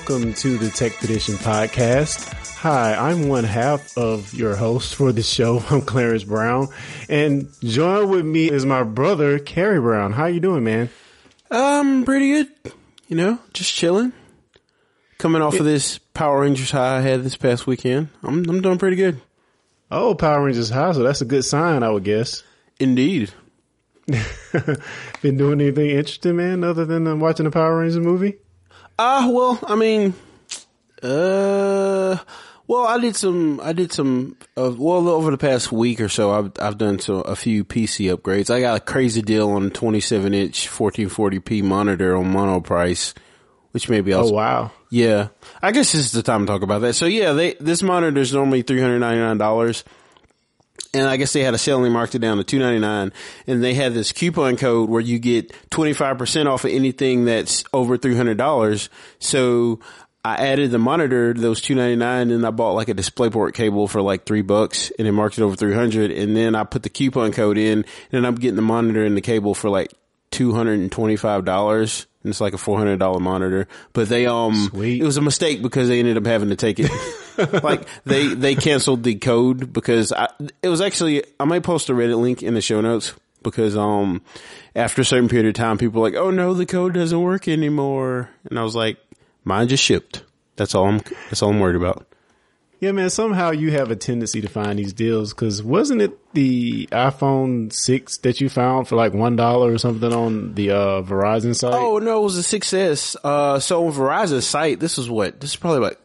welcome to the Tech Tradition Podcast. Hi, I'm one half of your host for the show. I'm Clarence Brown, and join with me is my brother, Kerry Brown. How you doing, man? Um, pretty good. You know, just chilling. Coming off of this Power Rangers high I had this past weekend. I'm I'm doing pretty good. Oh, Power Rangers high, so that's a good sign, I would guess. Indeed. Been doing anything interesting, man, other than uh, watching the Power Rangers movie? Ah, uh, well, I mean, uh, well, I did some, I did some, uh, well, over the past week or so, I've, I've done so, a few PC upgrades. I got a crazy deal on a 27 inch 1440p monitor on Monoprice, which maybe I'll. Oh, wow. Yeah. I guess this is the time to talk about that. So yeah, they, this monitor is normally $399 and I guess they had a sale and they marked it down to two ninety nine, and they had this coupon code where you get twenty five percent off of anything that's over three hundred dollars. So I added the monitor to those two ninety nine, and I bought like a DisplayPort cable for like three bucks, and it marked it over three hundred. And then I put the coupon code in, and I'm getting the monitor and the cable for like two hundred and twenty five dollars. And it's like a four hundred dollar monitor, but they um, Sweet. it was a mistake because they ended up having to take it. like they they canceled the code because I, it was actually I might post a Reddit link in the show notes because um after a certain period of time people were like oh no the code doesn't work anymore. And I was like mine just shipped. That's all I'm that's all I'm worried about. Yeah, man, somehow you have a tendency to find these deals because wasn't it the iPhone 6 that you found for like $1 or something on the uh, Verizon site? oh no it was a 6s uh so on Verizon's site this was what this is probably about t-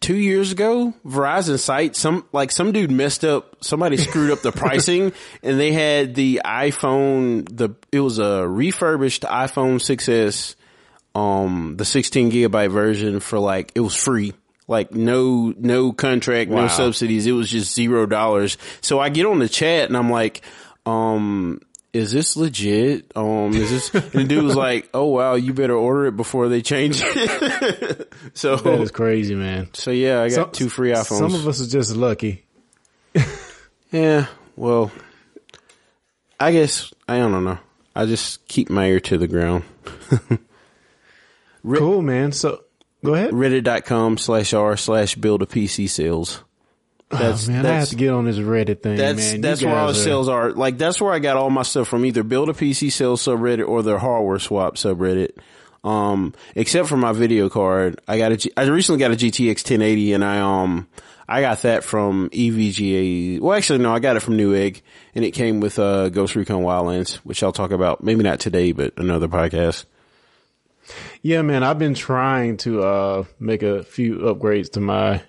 two years ago Verizon site some like some dude messed up somebody screwed up the pricing and they had the iPhone the it was a refurbished iPhone 6s um the 16 gigabyte version for like it was free. Like no no contract Wow. no subsidies. It was just zero dollars. So i get on the chat and i'm like um is this legit um is this and the dude was like oh wow you better order it before they change it so That is crazy, man. so yeah i got Some- two free iPhones. Some of us are just lucky. Yeah, well, I guess I don't know. I just keep my ear to the ground. Cool, man. So go ahead. Reddit.com slash r slash build a PC sales. That's oh, man, I have that's to get on this Reddit thing, that's man. That's where all the sales are. Like that's where I got all my stuff from. Either build a PC sales subreddit or the hardware swap subreddit. Um, except for my video card, I got a G- I recently got a GTX 1080, and I um I got that from EVGA. Well, actually, no, I got it from Newegg, and it came with uh Ghost Recon Wildlands, which I'll talk about maybe not today, but another podcast. Yeah, man, I've been trying to uh make a few upgrades to my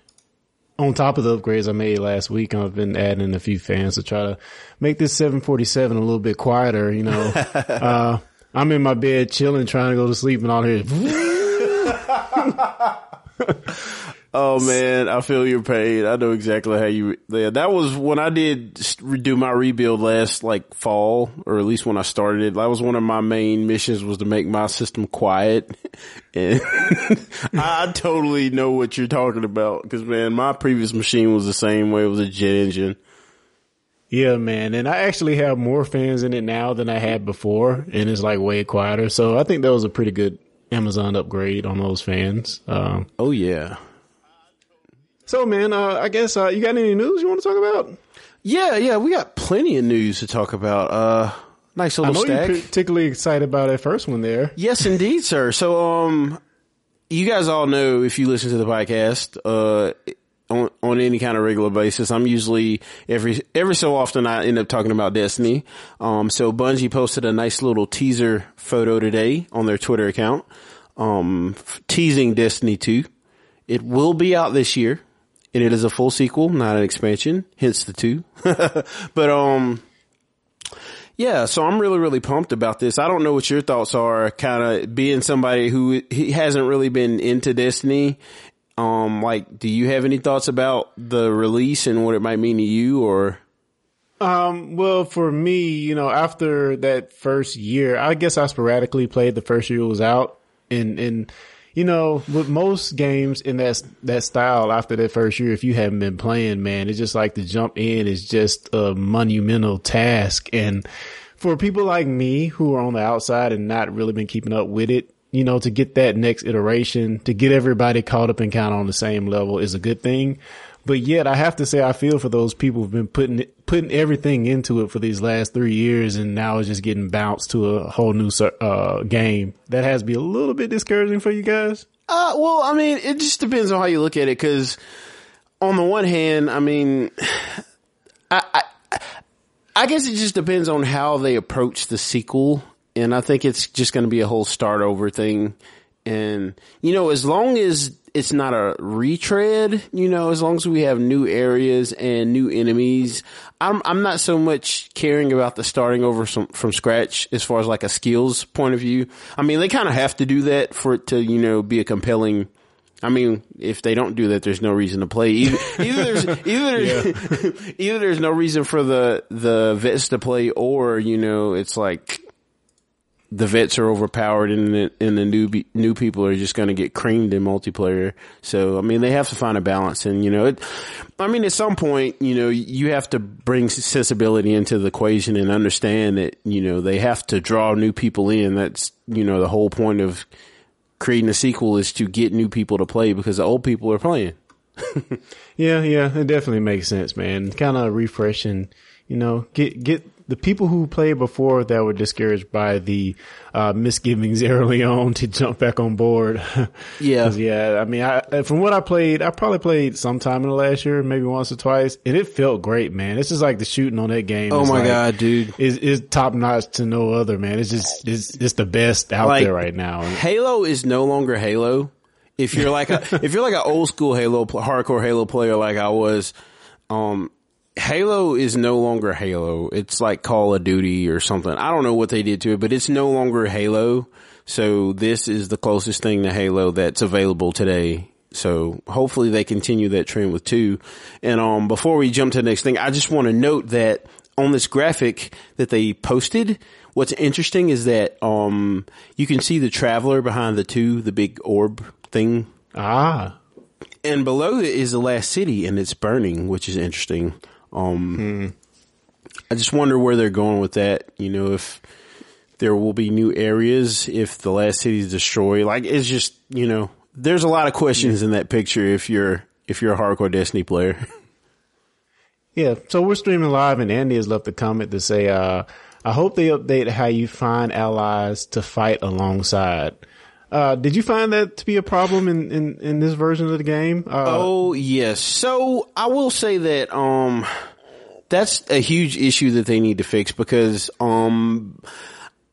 on top of the upgrades I made last week. I've been adding a few fans to try to make this 747 a little bit quieter, you know. uh I'm in my bed chilling trying to go to sleep and all here Oh man, I feel your pain. I know exactly how you. Yeah, that was when I did redo my rebuild last like fall, or at least when I started it. That was one of my main missions was to make my system quiet, and I totally know what you're talking about because man, my previous machine was the same way. It was a jet engine. Yeah, man. And I actually have more fans in it now than I had before and it's like way quieter. So I think that was a pretty good Amazon upgrade on those fans. Um Oh yeah, So, man, uh, I guess uh, you got any news you want to talk about? yeah, yeah. We got plenty of news to talk about. Uh, nice I little know stack. you're particularly excited about that first one there. Yes, indeed, sir. So, um, you guys all know if you listen to the podcast, uh, on, on any kind of regular basis, I'm usually every, every so often I end up talking about Destiny. Um, so Bungie posted a nice little teaser photo today on their Twitter account, um, f- teasing Destiny 2. It will be out this year and it is a full sequel, not an expansion, hence the two. but, um, yeah, so I'm really, really pumped about this. I don't know what your thoughts are, kind of being somebody who he hasn't really been into Destiny. Um, like, do you have any thoughts about the release and what it might mean to you or? Um, well, for me, you know, after that first year, I guess I sporadically played the first year it was out and, and, you know, with most games in that, that style after that first year, if you haven't been playing, man, it's just like to jump in is just a monumental task. And for people like me who are on the outside and not really been keeping up with it, you know, to get that next iteration, to get everybody caught up and kind of on the same level is a good thing. But yet I have to say I feel for those people who've been putting putting everything into it for these last three years and now it's just getting bounced to a whole new uh, game. That has to be a little bit discouraging for you guys. Uh, well, I mean, it just depends on how you look at it. Cause on the one hand, I mean, I, I, I guess it just depends on how they approach the sequel. And I think it's just going to be a whole start over thing. And, you know, as long as it's not a retread, you know, as long as we have new areas and new enemies, I'm, I'm not so much caring about the starting over some, from scratch as far as like a skills point of view. I mean, they kind of have to do that for it to, you know, be a compelling I mean, if they don't do that, there's no reason to play. Either, either there's either there's, either there's no reason for the the vets to play, or you know, it's like the vets are overpowered and the, and the new new people are just going to get creamed in multiplayer. So I mean, they have to find a balance, and you know, it, I mean, at some point, you know, you have to bring sensibility into the equation and understand that you know they have to draw new people in. That's you know the whole point of creating a sequel is to get new people to play because the old people are playing. yeah, yeah, it definitely makes sense, man. Kind of refreshing, you know, get get the people who played before that were discouraged by the uh, misgivings early on to jump back on board. yeah, yeah. I mean, I, from what I played, I probably played sometime in the last year, maybe once or twice, and it felt great, man. It's just like the shooting on that game. Oh my like, god, dude, is is top notch to no other, man. It's just it's it's the best out like, there right now. Halo is no longer Halo. If you're like a if you're like an old school Halo hardcore Halo player like I was, um, Halo is no longer Halo. It's like Call of Duty or something. I don't know what they did to it, but it's no longer Halo. So this is the closest thing to Halo that's available today. So hopefully they continue that trend with two. And um, before we jump to the next thing, I just want to note that on this graphic that they posted, what's interesting is that um, you can see the traveler behind the two, the big orb thing. Ah. And below it is the last city and it's burning, which is interesting. Um, hmm. I just wonder where they're going with that. You know, if there will be new areas, if the last city is destroyed, like it's just, you know, there's a lot of questions yeah. in that picture if you're, if you're a hardcore Destiny player. yeah. So we're streaming live and Andy has left a comment to say, uh, I hope they update how you find allies to fight alongside. Uh, did you find that to be a problem in, in, in this version of the game? Uh, oh, yes. So I will say that, um, that's a huge issue that they need to fix because, um,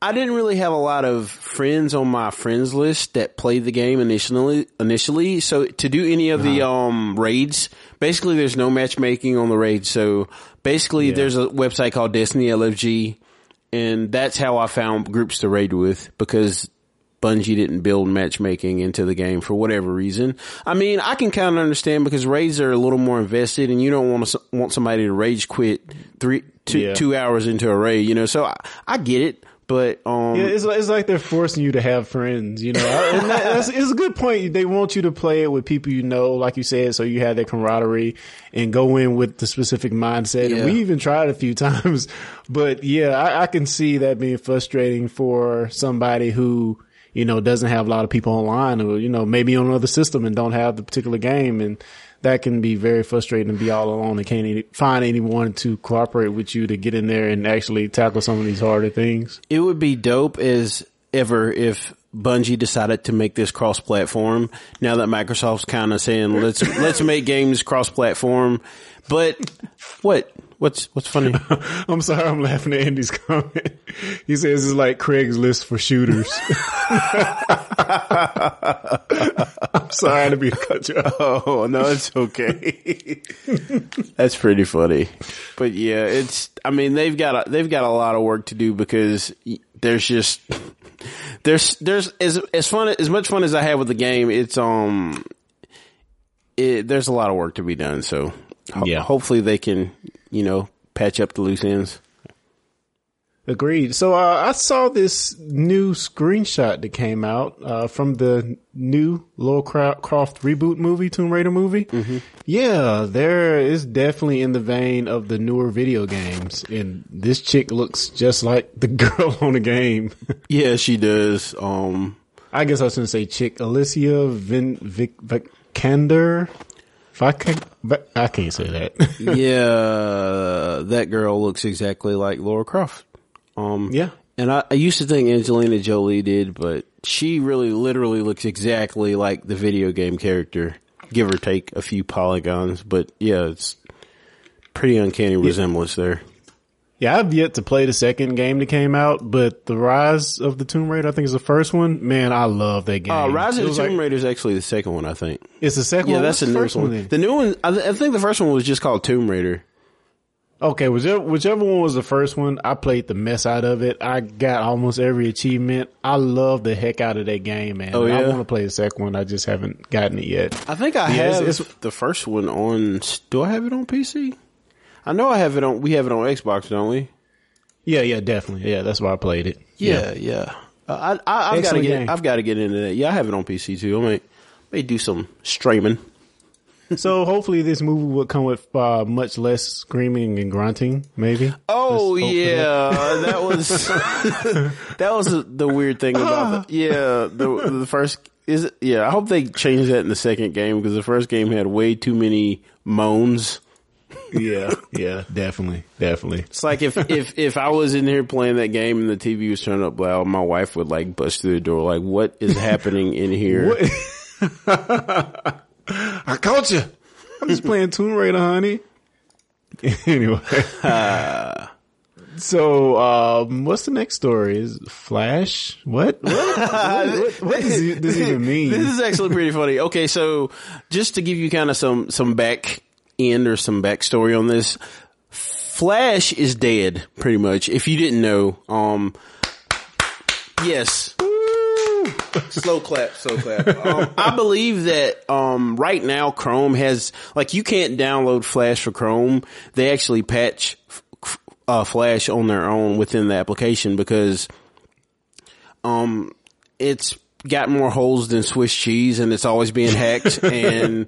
I didn't really have a lot of friends on my friends list that played the game initially, initially. So to do any of the, uh-huh. um, raids, basically there's no matchmaking on the raids. So basically yeah. there's a website called Destiny LFG and that's how I found groups to raid with because Bungie didn't build matchmaking into the game for whatever reason. I mean, I can kind of understand because raids are a little more invested, and you don't want to want somebody to rage quit three two, yeah. two hours into a raid. You know, so I, I get it. But um, yeah, it's like, it's like they're forcing you to have friends, you know. and that, it's a good point. They want you to play it with people you know, like you said, so you have that camaraderie and go in with the specific mindset. Yeah. And we even tried a few times, but yeah, I, I can see that being frustrating for somebody who you know, doesn't have a lot of people online or, you know, maybe on another system and don't have the particular game. And that can be very frustrating to be all alone and can't find anyone to cooperate with you to get in there and actually tackle some of these harder things. It would be dope as ever if Bungie decided to make this cross-platform. Now that Microsoft's kind of saying let's let's make games cross-platform, but what What's what's funny? I'm sorry, I'm laughing at Andy's comment. He says it's like Craigslist for shooters. I'm sorry to be cut you off. Oh no, it's okay. That's pretty funny. But yeah, it's. I mean, they've got a, they've got a lot of work to do because there's just there's there's as as fun as much fun as I had with the game. It's um, it, there's a lot of work to be done. So yeah, hopefully they can you know, patch up the loose ends. Agreed. So uh, I saw this new screenshot that came out uh, from the new Lara Croft reboot movie, Tomb Raider movie. Mm-hmm. Yeah, there is definitely in the vein of the newer video games, and this chick looks just like the girl on the game. yeah, she does. Um, I guess I was going to say chick, Alicia Vin, Vic, Vikander. I can, but I can't say that. yeah, that girl looks exactly like Laura Croft. Um, yeah. And I, I used to think Angelina Jolie did, but she really literally looks exactly like the video game character, give or take a few polygons. But yeah, it's pretty uncanny resemblance there. Yeah, I've yet to play the second game that came out, but the Rise of the Tomb Raider, I think is the first one. Man, I love that game. Uh, Rise of the Tomb like, Raider is actually the second one, I think. It's the second yeah, one? that's the newest one. one the new one, I, th- I, think the first one was just called Tomb Raider. Okay, whichever, whichever one was the first one, I played the mess out of it. I got almost every achievement. I love the heck out of that game, man. Oh, yeah? I want to play the second one. I just haven't gotten it yet. I think I yeah, have it's, it's, the first one on. Do I have it on PC? I know I have it on. We have it on Xbox, don't we? Yeah, yeah, definitely. Yeah, that's why I played it. Yeah, yeah. Uh, I, I, have got to get. Game. I've got to get into that. Yeah, I have it on PC too. I may, may do some streaming. so hopefully this movie will come with uh, much less screaming and grunting. Maybe. Oh yeah, that was that was the weird thing about the yeah the the first is yeah. I hope they change that in the second game because the first game had way too many moans yeah, yeah, definitely, definitely. It's like if if if I was in here playing that game and the TV was turned up loud, my wife would like bust through the door, like, "What is happening in here?" I caught you. I'm just playing Tomb Raider, honey. anyway. Uh, so, um, what's the next story? Is Flash? What? What, what, what, what does this even mean? This is actually pretty funny. Okay, so just to give you kind of some some back end or some backstory on this. Flash is dead, pretty much. If you didn't know, um, yes. slow clap, slow clap. Um, I believe that um, right now Chrome has like you can't download Flash for Chrome. They actually patch uh, Flash on their own within the application because um, it's got more holes than Swiss cheese and it's always being hacked and,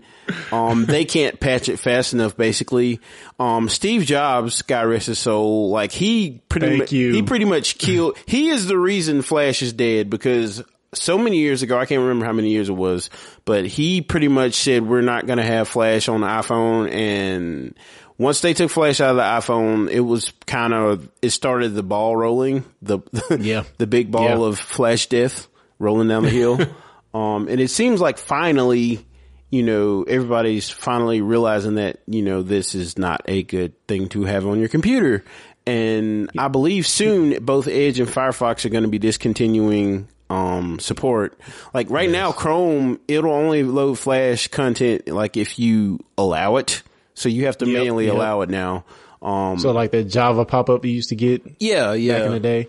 um, they can't patch it fast enough basically. Um, Steve Jobs, God rest his soul, like he pretty much, he pretty much killed, he is the reason Flash is dead because so many years ago, I can't remember how many years it was, but he pretty much said we're not going to have Flash on the iPhone and once they took Flash out of the iPhone, it was kind of, it started the ball rolling, the, yeah. the big ball yeah. of Flash death rolling down the hill. um, and it seems like finally, you know, everybody's finally realizing that, you know, this is not a good thing to have on your computer. And I believe soon both Edge and Firefox are going to be discontinuing um support. Like right yes. now Chrome it'll only load flash content like if you allow it. So you have to yep, manually yep. allow it now. Um So like the Java pop up you used to get Yeah, yeah. back in the day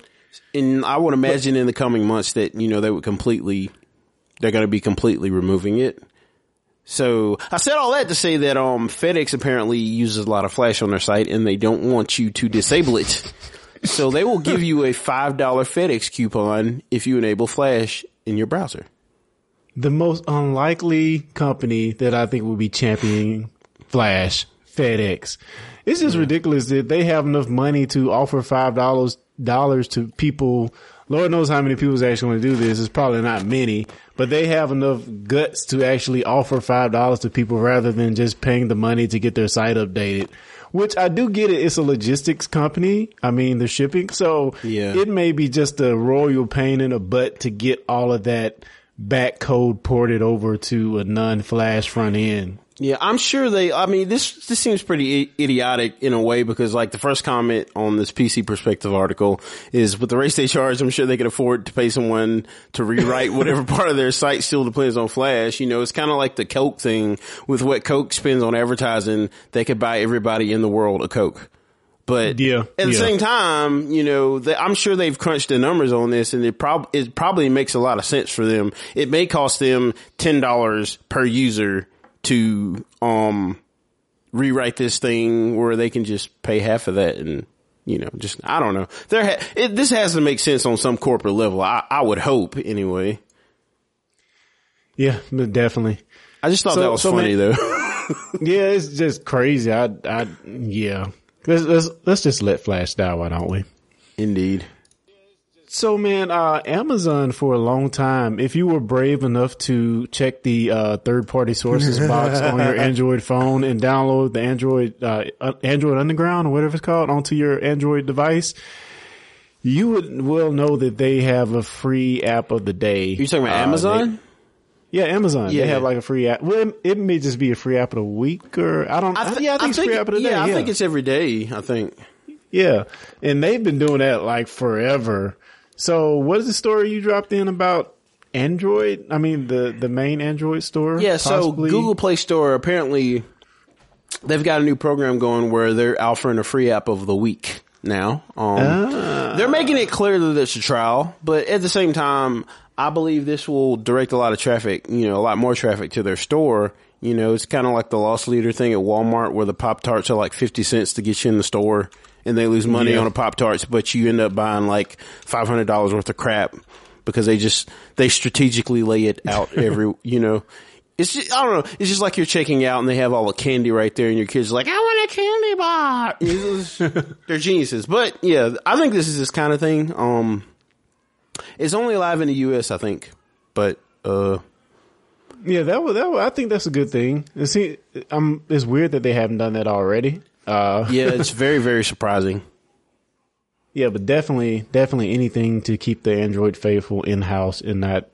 and I would imagine in the coming months that you know they would completely they're going to be completely removing it. So I said all that to say that um FedEx apparently uses a lot of Flash on their site and they don't want you to disable it. so they will give you a five dollar FedEx coupon if you enable Flash in your browser. The most unlikely company that I think will be championing Flash, FedEx. It's just yeah. ridiculous that they have enough money to offer five dollars dollars to people. Lord knows how many people is actually going to do this. It's probably not many, but they have enough guts to actually offer five dollars to people rather than just paying the money to get their site updated. Which I do get it. It's a logistics company. I mean, the shipping. So yeah. it may be just a royal pain in the butt to get all of that back code ported over to a non-flash front end. Yeah, I'm sure they, I mean, this, this seems pretty idiotic in a way because like the first comment on this PC perspective article is with the race they charge, I'm sure they could afford to pay someone to rewrite whatever part of their site still depends on Flash. You know, it's kind of like the Coke thing with what Coke spends on advertising. They could buy everybody in the world a Coke. But yeah, at the yeah. same time, you know, they, I'm sure they've crunched the numbers on this and it, prob- it probably makes a lot of sense for them. It may cost them $10 per user to um rewrite this thing where they can just pay half of that and you know just I don't know. There ha- it, this has to make sense on some corporate level. I, I would hope anyway. Yeah definitely. I just thought so, that was so funny man, though. Yeah it's just crazy. I I yeah. Let's let's let's just let Flash die why don't we? Indeed So man, uh, Amazon for a long time, if you were brave enough to check the uh, third party sources box on your Android phone and download the Android uh, uh, Android Underground or whatever it's called onto your Android device, you would well know that they have a free app of the day. You talking about Uh, Amazon? they- yeah, Amazon. Yeah. They have like a free app. Well, it, it may just be a free app of the week, or I don't. thi- yeah, I think it's free app of the yeah, day. I think it's every day. I think. Yeah. And they've been doing that like forever. So what is the story you dropped in about Android? I mean, the, the main Android store? Yeah, so? Google Play Store apparently they've got a new program going where they're offering a free app of the week now. Um, Ah. They're making it clear that it's a trial, but at the same time, I believe this will direct a lot of traffic, you know, a lot more traffic to their store. You know, it's kind of like the loss leader thing at Walmart where the Pop Tarts are like 50 cents to get you in the store and they lose money Yeah. on a Pop Tarts, but you end up buying like $500 worth of crap because they just, they strategically lay it out every, you know, it's just, I don't know. It's just like you're checking out and they have all the candy right there and your kids are like, I want a candy bar. Just- They're geniuses. But yeah, I think this is this kind of thing. Um, it's only alive in the U.S., I think. But, uh, Yeah, that was, that was, I think that's a good thing. And see, um, it's weird that they haven't done that already. Uh, yeah, it's very, very surprising. yeah, but definitely, definitely anything to keep the Android faithful in house and not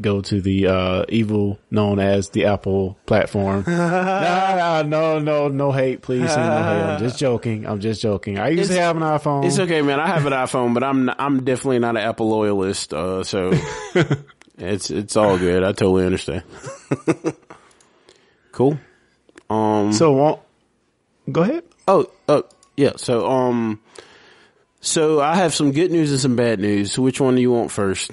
go to the, uh, evil known as the Apple platform. no, no, no, no, no hate, please. No hate. I'm just joking. I'm just joking. I used to have an iPhone. It's okay, man. I have an iPhone, but I'm, I'm definitely not an Apple loyalist. Uh, so it's, it's all good. I totally understand. cool. Um, So, go ahead. Oh, oh, yeah. So, um, so I have some good news and some bad news. Which one do you want first?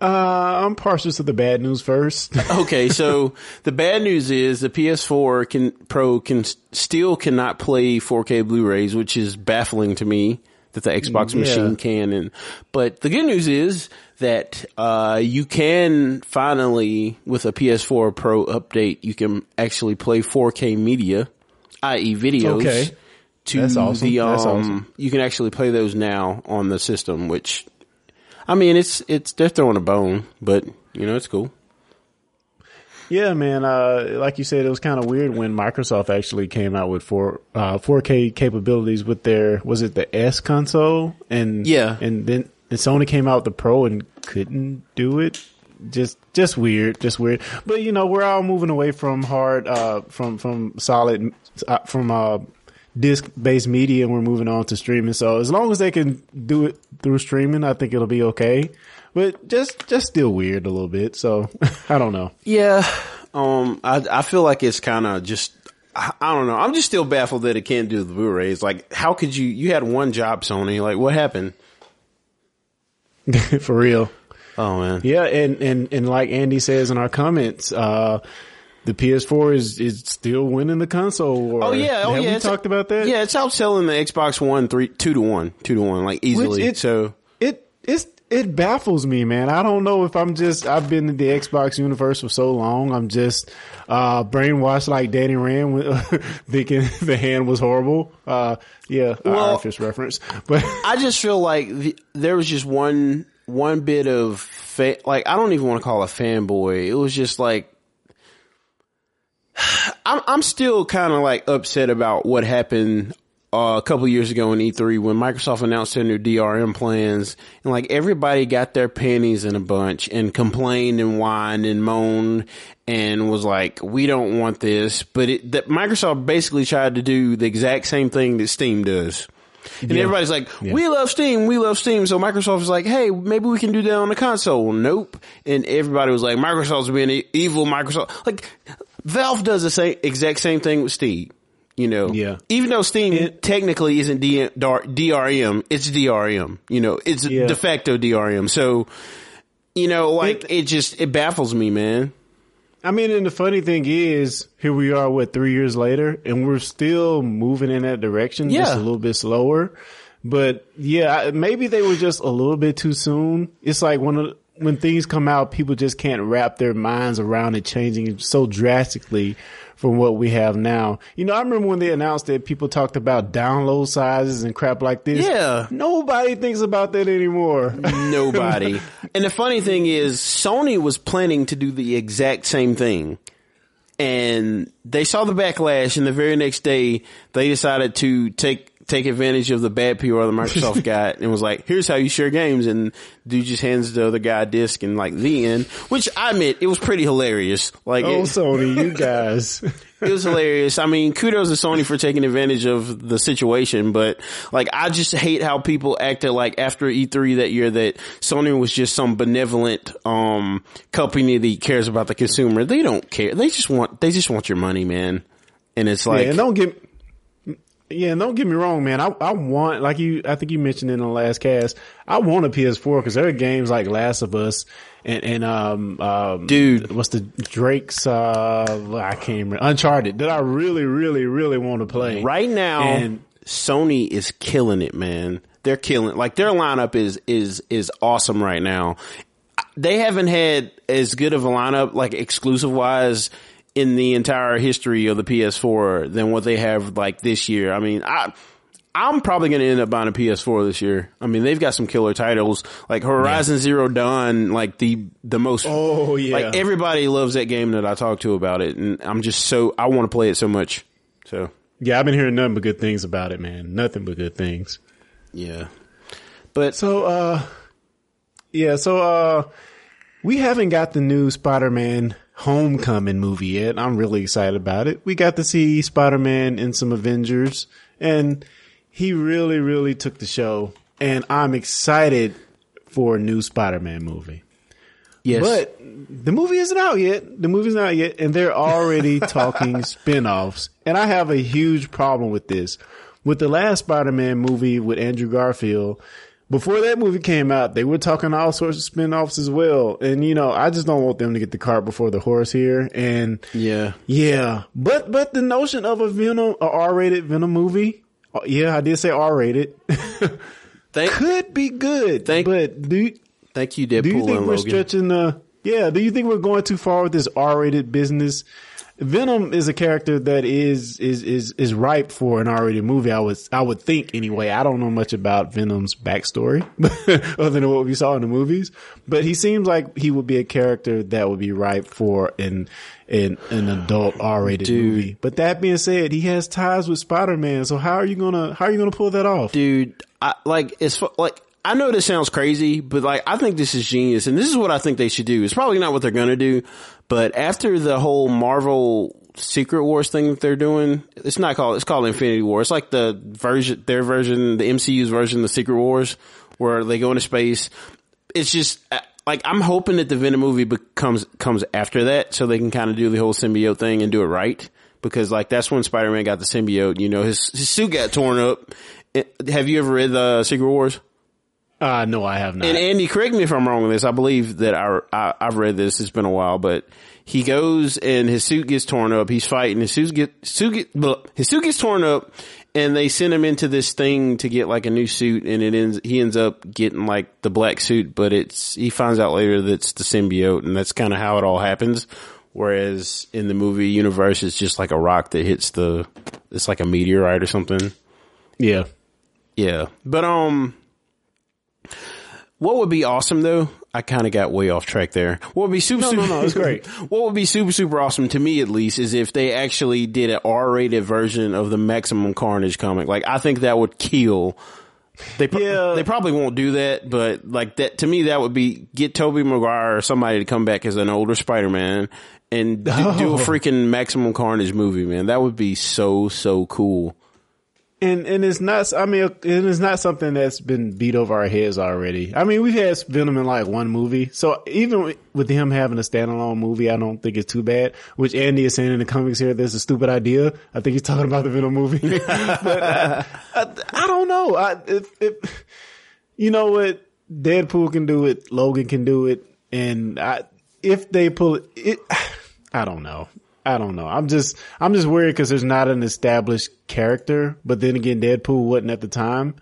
Uh, I'm partial to the bad news first. Okay, so the bad news is the PS4 can Pro can still cannot play 4K Blu-rays, which is baffling to me that the Xbox Yeah. machine can. And but the good news is that uh, you can finally with a PS4 Pro update, you can actually play 4K media, i.e., videos. Okay. To That's awesome. the um, That's awesome. you can actually play those now on the system, which I mean, it's it's they're throwing a bone, but you know, it's cool. yeah, man. Uh, like you said, it was kind of weird when Microsoft actually came out with four, uh, 4K capabilities with their, was it the S console? And, Yeah. And then and Sony came out with the Pro and couldn't do it. Just, just weird, just weird. But you know, we're all moving away from hard, uh, from, from solid, uh, from, uh, disc based media and we're moving on to streaming. So as long as they can do it through streaming, I think it'll be okay. But just, just still weird a little bit. So I don't know. Yeah, um, I I feel like it's kind of just I, I don't know. I'm just still baffled that it can't do the Blu-rays. Like, how could you? You had one job, Sony. Like, what happened? For real. Oh man. Yeah, and, and, and like Andy says in our comments, uh, the PS4 is, is still winning the console war. Oh yeah. Oh Have yeah. we talked about that? Yeah, it's outselling the Xbox One three two to one, two to one, like easily. it- so It, it's, it baffles me, man. I don't know if I'm just, I've been in the Xbox universe for so long. I'm just, uh, brainwashed like Danny Rand with, thinking the hand was horrible. Uh, yeah, Well- Iron Fist reference. But I just feel like the, there was just one one bit of fa- like I don't even want to call it fanboy. It was just like I'm I'm still kind of like upset about what happened uh, a couple years ago in E3 when Microsoft announced their new DRM plans and like everybody got their panties in a bunch and complained and whined and moaned and was like, we don't want this. But it, that Microsoft basically tried to do the exact same thing that Steam does. And everybody's like, we love Steam, we love Steam. So Microsoft is like, hey, maybe we can do that on the console. Nope. And everybody was like, Microsoft's being evil. Microsoft, like, Valve does the same, exact same thing with Steam. You know, Yeah. Even though Steam technically isn't D- DRM, it's DRM. You know, it's Yeah. de facto DRM. So, you know, like it, just it baffles me, man. I mean, and the funny thing is, here we are, what, three years later, and we're still moving in that direction, just a little bit slower. But yeah, maybe they were just a little bit too soon. It's like one of when things come out, people just can't wrap their minds around it changing so drastically from what we have now. You know, I remember when they announced that people talked about download sizes and crap like this. Yeah. Nobody thinks about that anymore. Nobody. and the funny thing is, Sony was planning to do the exact same thing. And they saw the backlash, and the very next day, they decided to take take advantage of the bad PR that Microsoft got and was like, here's how you share games. And dude just hands the other guy a disc and like the end, which I admit it was pretty hilarious. Like, oh, it, Sony, you guys. it was hilarious. I mean, kudos to Sony for taking advantage of the situation, but like, I just hate how people acted like after E3 that year that Sony was just some benevolent, um, company that cares about the consumer. They don't care. They just want, they just want your money, man. And it's like, yeah, and don't get, yeah, and don't get me wrong, man. I, I want, like you, I think you mentioned in the last cast, I want a PS4 because there are games like Last of Us and, and, um, um, Dude. what's the Drake's, uh, I can't remember, Uncharted that I really, really, really want to play. right now, And- Sony is killing it, man. They're killing, like their lineup is, is, is awesome right now. They haven't had as good of a lineup, like exclusive wise, in the entire history of the PS4 than what they have like this year. I mean, I, I'm probably going to end up buying a PS4 this year. I mean, they've got some killer titles like Horizon Zero Dawn, like the the most. Oh, yeah. like everybody loves that game that I talk to about it, and I'm just so I want to play it so much. So Yeah, I've been hearing nothing but good things about it, man. Nothing but good things. yeah, but So, uh, yeah, so, uh, we haven't got the new Spider-Man Homecoming movie yet. I'm really excited about it. We got to see Spider-Man and some Avengers and he really, really took the show and I'm excited for a new Spider-Man movie. yes, But the movie isn't out yet. The movie's not out yet, and they're already talking spin-offs. And I have a huge problem with this. With the last Spider-Man movie with Andrew Garfield, before that movie came out, they were talking all sorts of spin-offs as well. And you know, I just don't want them to get the cart before the horse here. And yeah, yeah, but but the notion of a Venom, a R-rated Venom movie, uh, yeah, I did say R-rated, thank could be good. Thank- but do you, thank you, do you think we're Logan. stretching the? Yeah. Do you think we're going too far with this R-rated business? Venom is a character that is is is is ripe for an R-rated movie. I would I would think anyway. I don't know much about Venom's backstory other than what we saw in the movies, but he seems like he would be a character that would be ripe for an an an adult R-rated movie. But that being said, he has ties with Spider-Man. So how are you gonna how are you gonna pull that off? dude. I like it's like I know this sounds crazy, but like I think this is genius, and this is what I think they should do. It's probably not what they're gonna do, but after the whole Marvel Secret Wars thing that they're doing, it's not called it's called Infinity War. It's like the version, their version, the MCU's version of the Secret Wars, where they go into space. It's just uh, like I'm hoping that the Venom movie becomes comes after that, so they can kind of do the whole symbiote thing and do it right. Because like that's when Spider Man got the symbiote. You know, his his suit got torn up. Have you ever read the Secret Wars? Uh no, I have not. And Andy, correct me if I'm wrong with this. I believe that I, I I've read this. It's been a while, but he goes and his suit gets torn up. He's fighting. His suit get suit get blah, his suit gets torn up, and they send him into this thing to get like a new suit. And it ends. He ends up getting like the black suit, but it's he finds out later that it's the symbiote, and that's kind of how it all happens. Whereas in the movie universe, it's just like a rock that hits the. It's like a meteorite or something. yeah. Yeah, but um, what would be awesome though? I kind of got way off track there. What would be super? No, super, no, no, it's great. what would be super super awesome to me at least is if they actually did an R-rated version of the Maximum Carnage comic. Like I think that would kill. They pro- Yeah. they probably won't do that, but like that to me that would be get Tobey Maguire or somebody to come back as an older Spider-Man and do, do a Oh. freaking Maximum Carnage movie, man. That would be so so cool. And and it's not. I mean, it's not something that's been beat over our heads already. I mean, we've had Venom in like one movie, so even with him having a standalone movie, I don't think it's too bad. Which Andy is saying in the comics here, that's a stupid idea. I think he's talking about the Venom movie, but uh, I, I don't know. I, if, if, you know what, Deadpool can do it, Logan can do it, and I, if they pull it, it, I don't know. I don't know. I'm just, I'm just worried because there's not an established character. But then again, Deadpool wasn't at the time.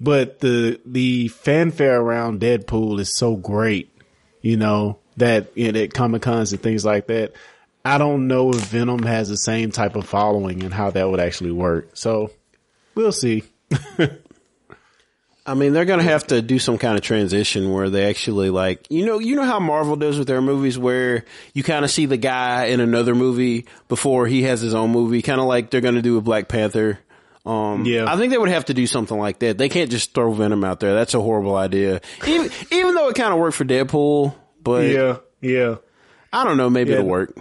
But the the fanfare around Deadpool is so great. you know, that you know, at Comic Cons and things like that. I don't know if Venom has the same type of following and how that would actually work. So we'll see. I mean, they're going to have to do some kind of transition where they actually like, you know, you know how Marvel does with their movies where you kind of see the guy in another movie before he has his own movie, kind of like they're going to do with Black Panther. Um, Yeah. I think they would have to do something like that. They can't just throw Venom out there. That's a horrible idea. Even, even though it kind of worked for Deadpool, but Yeah, yeah. I don't know, maybe Yeah. it'll work.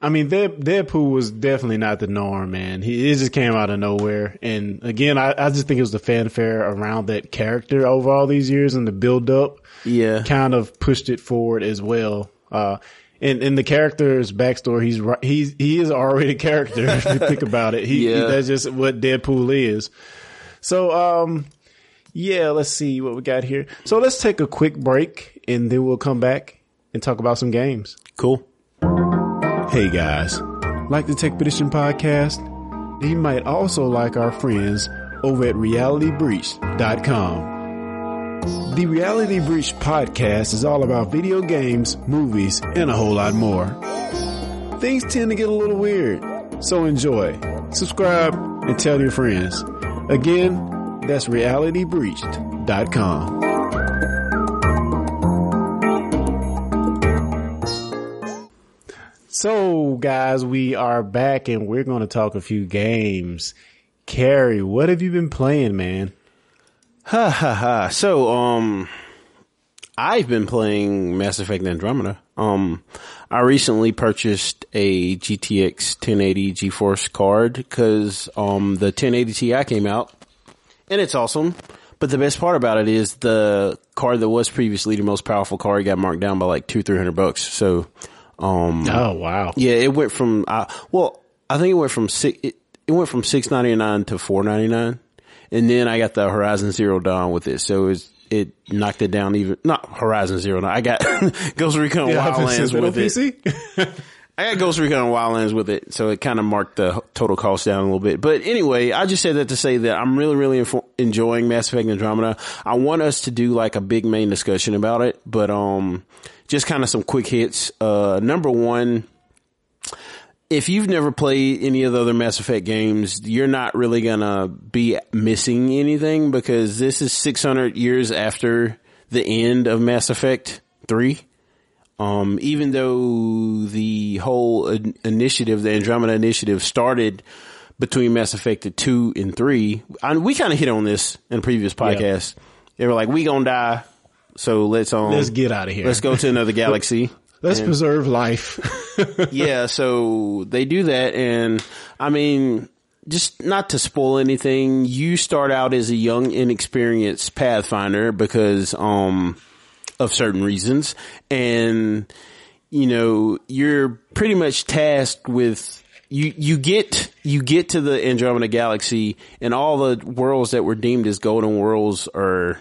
I mean, Dead, Deadpool was definitely not the norm, man. He it just came out of nowhere, and again, I, I just think it was the fanfare around that character over all these years and the build up. Yeah. kind of pushed it forward as well. Uh, and in the character's backstory, he's he's he is already a character. if you think about it, he, Yeah. that's just what Deadpool is. So, um, yeah, let's see what we got here. So let's take a quick break, and then we'll come back and talk about some games. Cool. Hey guys, like the Tech Petition podcast? You might also like our friends over at realitybreach.com. The Reality Breach podcast is all about video games, movies, and a whole lot more. Things tend to get a little weird, so enjoy, subscribe, and tell your friends. Again, that's realitybreach.com. So, guys, we are back and we're going to talk a few games. Kerry, what have you been playing, man? Ha ha ha. So, um, I've been playing Mass Effect Andromeda. Um, I recently purchased a GTX 1080 GeForce card because, um, the 1080 Ti came out and it's awesome. But the best part about it is the card that was previously the most powerful card got marked down by like two, three hundred bucks. So, um, Oh, wow. yeah, it went from uh, well, I think it went from six. It, it went from six ninety nine to four ninety nine, and then I got the Horizon Zero Dawn with it, so it, it knocked it down even. Not Horizon Zero Dawn. I got Ghost Recon Yeah, Wildlands with it. PC? I got Ghost Recon Wildlands with it, so it kind of marked the total cost down a little bit. But anyway, I just said that to say that I'm really, really enjoying Mass Effect Andromeda. I want us to do like a big main discussion about it, but um, just kind of some quick hits. Uh, number one, if you've never played any of the other Mass Effect games, you're not really gonna be missing anything because this is 600 years after the end of Mass Effect 3. Um, even though the whole in- initiative, the Andromeda initiative started between Mass Effect 2 and 3, and we kind of hit on this in a previous podcast. They were like, we gonna die. So let's, um, Let's get out of here. let's go to another galaxy. Let's preserve life. yeah, so they do that, and I mean, just not to spoil anything, you start out as a young, inexperienced Pathfinder because um of certain reasons, and you know you're pretty much tasked with. You, you get you get to the Andromeda galaxy and all the worlds that were deemed as golden worlds are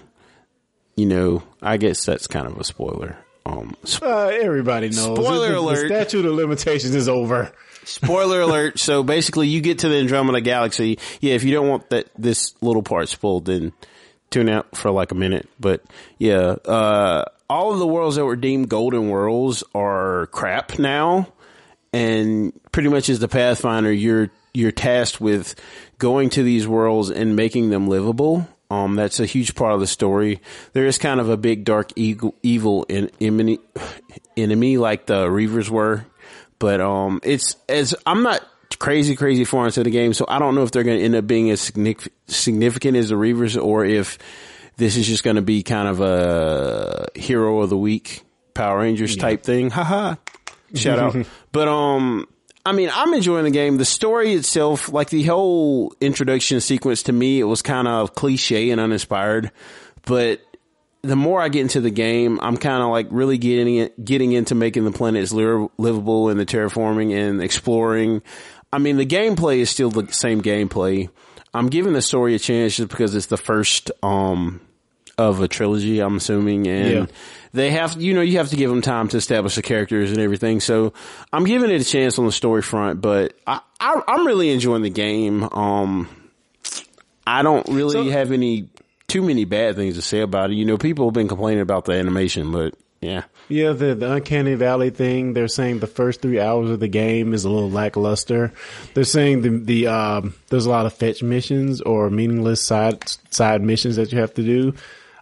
you know I guess that's kind of a spoiler um uh, everybody knows. Spoiler The- the, alert. The statute of limitations is over. Spoiler alert. So basically you get to the Andromeda galaxy. Yeah, if you don't want that, this little part spoiled, then tune out for like a minute. But yeah, uh, all of the worlds that were deemed golden worlds are crap now. And pretty much as the Pathfinder, you're, you're tasked with going to these worlds and making them livable. Um, that's a huge part of the story. There is kind of a big dark evil, evil in, enemy, enemy like the Reavers were but um, it's as I'm not crazy crazy far into the game, so I don't know if they're going to end up being as significant significant as the Reavers, or if this is just going to be kind of a hero of the week Power Rangers type thing. Haha, shout out. But um. I mean, I'm enjoying the game. The story itself, like the whole introduction sequence to me, it was kind of cliche and uninspired. But the more I get into the game, I'm kind of like really getting getting into making the planets li- livable and the terraforming and exploring. I mean, the gameplay is still the same gameplay. I'm giving the story a chance just because it's the first um of a trilogy. I'm assuming, and Yeah. They have you know you have to give them time to establish the characters and everything. So I'm giving it a chance on the story front, but I, I I'm really enjoying the game. Um, I don't really So- have any too many bad things to say about it. You know, people have been complaining about the animation, but yeah. Yeah, the, the Uncanny Valley thing. They're saying the first three hours of the game is a little lackluster. They're saying the the um, there's a lot of fetch missions or meaningless side side missions that you have to do.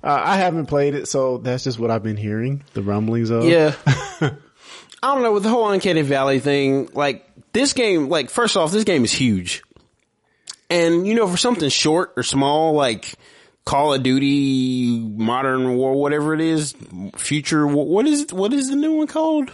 Uh, I haven't played it, so that's just what I've been hearing. The rumblings of. Yeah. I don't know with the whole Uncanny Valley thing. Like this game, like first off, this game is huge, and you know for something short or small, like Call of Duty, Modern War, whatever it is, Future. What is what is the new one called?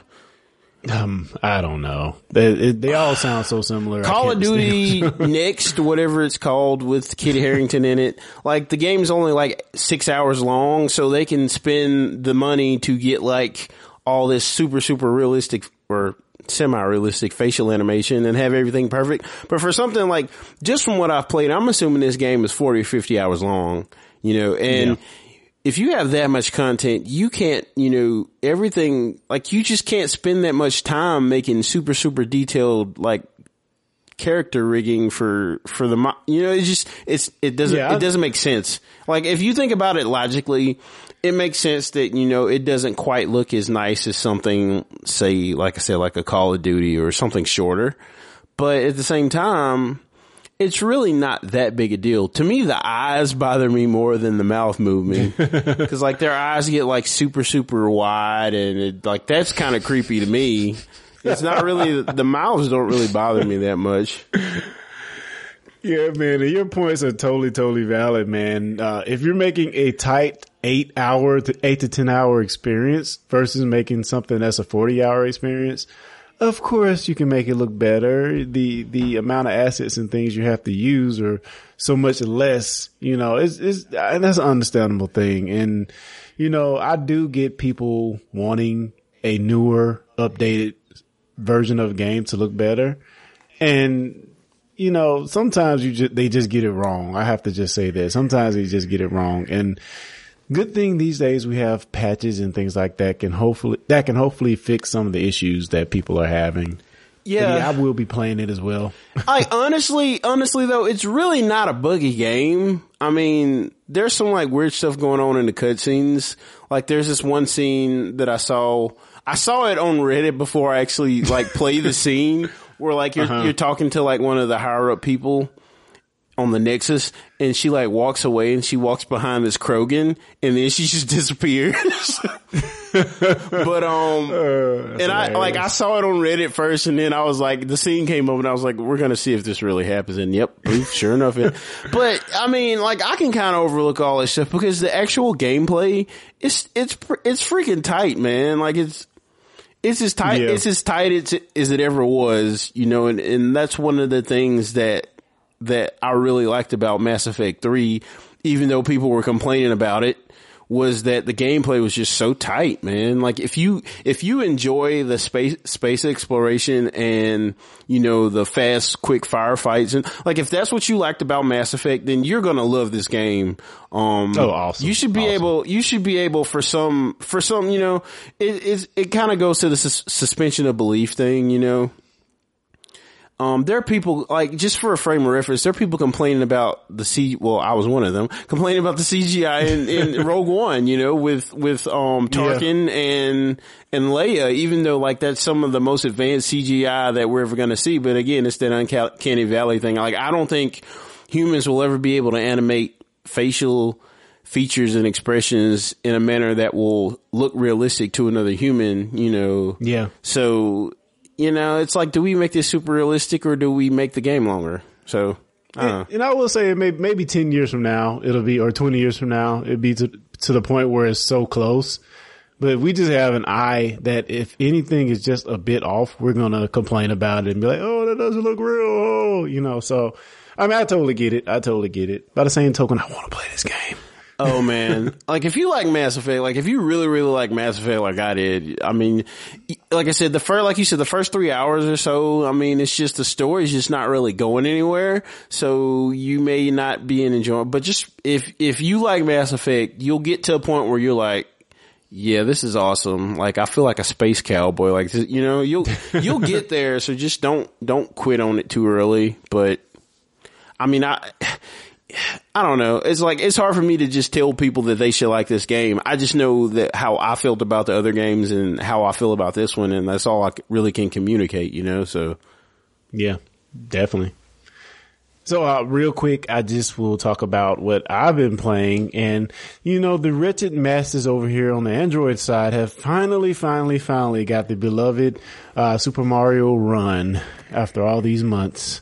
Um, I don't know. They, they all sound so similar. Call of Duty Next, whatever it's called, with Kit Harington in it. Like the game's only like six hours long, so they can spend the money to get like all this super super realistic or semi-realistic facial animation and have everything perfect. But for something like, just from what I've played, I'm assuming this game is 40 or 50 hours long, you know, and yeah. If you have that much content, you can't, you know, everything, like you just can't spend that much time making super, super detailed, like, character rigging for for the mo- you know it just it's it doesn't yeah, it doesn't make sense like if you think about it logically it makes sense that you know it doesn't quite look as nice as something, say, like I said, like a Call of Duty or something shorter. But at the same time, it's really not that big a deal. To me, the eyes bother me more than the mouth movement because like their eyes get like super super wide, and it, like that's kind of creepy to me. It's not really the mouths don't really bother me that much. Yeah, man, your points are totally, totally valid, man. Uh, if you're making a tight eight hour to eight to 10 hour experience versus making something that's a 40 hour experience, of course you can make it look better. The, the amount of assets and things you have to use are so much less, you know, it's, it's, and that's an understandable thing. And, you know, I do get people wanting a newer, updated version of a game to look better. And you know, sometimes you just, they just get it wrong. I have to just say that sometimes they just get it wrong. And good thing these days we have patches and things like that can hopefully, that can hopefully fix some of the issues that people are having. Yeah. yeah. I will be playing it as well. I honestly, honestly though, it's really not a buggy game. I mean, there's some like weird stuff going on in the cutscenes. Like there's this one scene that I saw, I saw it on Reddit before I actually like play the scene where like you're uh-huh. you're talking to like one of the higher up people on the Nexus, and she like walks away, and she walks behind this Krogan, and then she just disappears. but um, uh, and I like I saw it on Reddit first, and then I was like, the scene came up, and I was like, we're gonna see if this really happens, and yep, sure enough, it. But I mean, like I can kind of overlook all this stuff because the actual gameplay, it's it's it's freaking tight, man. Like it's it's as tight. Yeah. It's as tight as, as it ever was, you know, and, and that's one of the things that that I really liked about Mass Effect Three, even though people were complaining about it was that the gameplay was just so tight, man. Like if you, if you enjoy the space, space exploration and, you know, the fast, quick firefights and like if that's what you liked about Mass Effect, then you're going to love this game. Um, oh, awesome. You should be awesome. able, you should be able for some, for some, you know, it, it kind of goes to the sus- suspension of belief thing, you know? Um, there are people like just for a frame of reference. There are people complaining about the C. Well, I was one of them complaining about the CGI in, in Rogue One. You know, with with um Tarkin yeah. and and Leia. Even though like that's some of the most advanced CGI that we're ever going to see. But again, it's that uncanny valley thing. Like I don't think humans will ever be able to animate facial features and expressions in a manner that will look realistic to another human. You know. Yeah. So you know, it's like, do we make this super realistic or do we make the game longer? So, and, and, I will say, maybe, maybe 10 years from now, it'll be, or 20 years from now, it'd be to, to the point where it's so close. But if we just have an eye that if anything is just a bit off, we're to complain about it and be like, oh, that doesn't look real. You know, so, I mean, I totally get it. I totally get it. By the same token, I want to play this game. Oh man. like if you like Mass Effect, like if you really, really like Mass Effect like I did, I mean, like I said, the first, like you said, the first three hours or so, I mean, it's just the story's just not really going anywhere. So you may not be in enjoyment, but just if, if you like Mass Effect, you'll get to a point where you're like, yeah, this is awesome. Like I feel like a space cowboy. Like you know, you'll you'll get there. So just don't don't quit on it too early. But I mean, I I don't know. It's like it's hard for me to just tell people that they should like this game. I just know that how I felt about the other games and how I feel about this one, and that's all I really can communicate. You know, so yeah, definitely. So, uh, real quick, I just will talk about what I've been playing. And, you know, the wretched masses over here on the Android side have finally, finally, finally got the beloved, uh, Super Mario Run after all these months.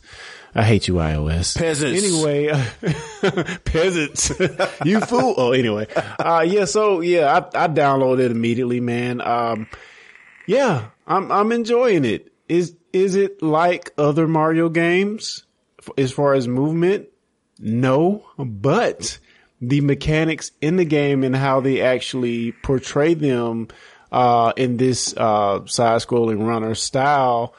I hate you, iOS. Peasants. Anyway, peasants. you fool. Oh, anyway. Uh, yeah, so yeah, I, I downloaded it immediately, man. Um, yeah, I'm, I'm enjoying it. Is, is it like other Mario games as far as movement? No, but the mechanics in the game and how they actually portray them, uh, in this, uh, side scrolling runner style,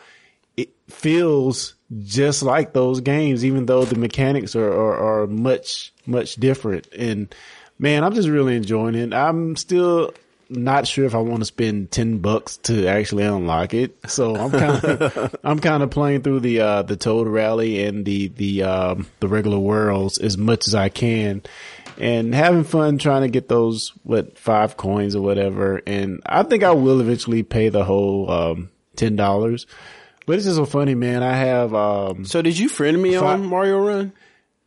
it feels just like those games, even though the mechanics are, are, are much, much different. And man, I'm just really enjoying it. I'm still not sure if I want to spend 10 bucks to actually unlock it. So I'm kind of, I'm kind of playing through the, uh, the Toad Rally and the, the, um, the regular worlds as much as I can and having fun trying to get those, what, five coins or whatever. And I think I will eventually pay the whole, um, $10. But it's just so funny, man. I have, um, so did you friend me on Mario Run?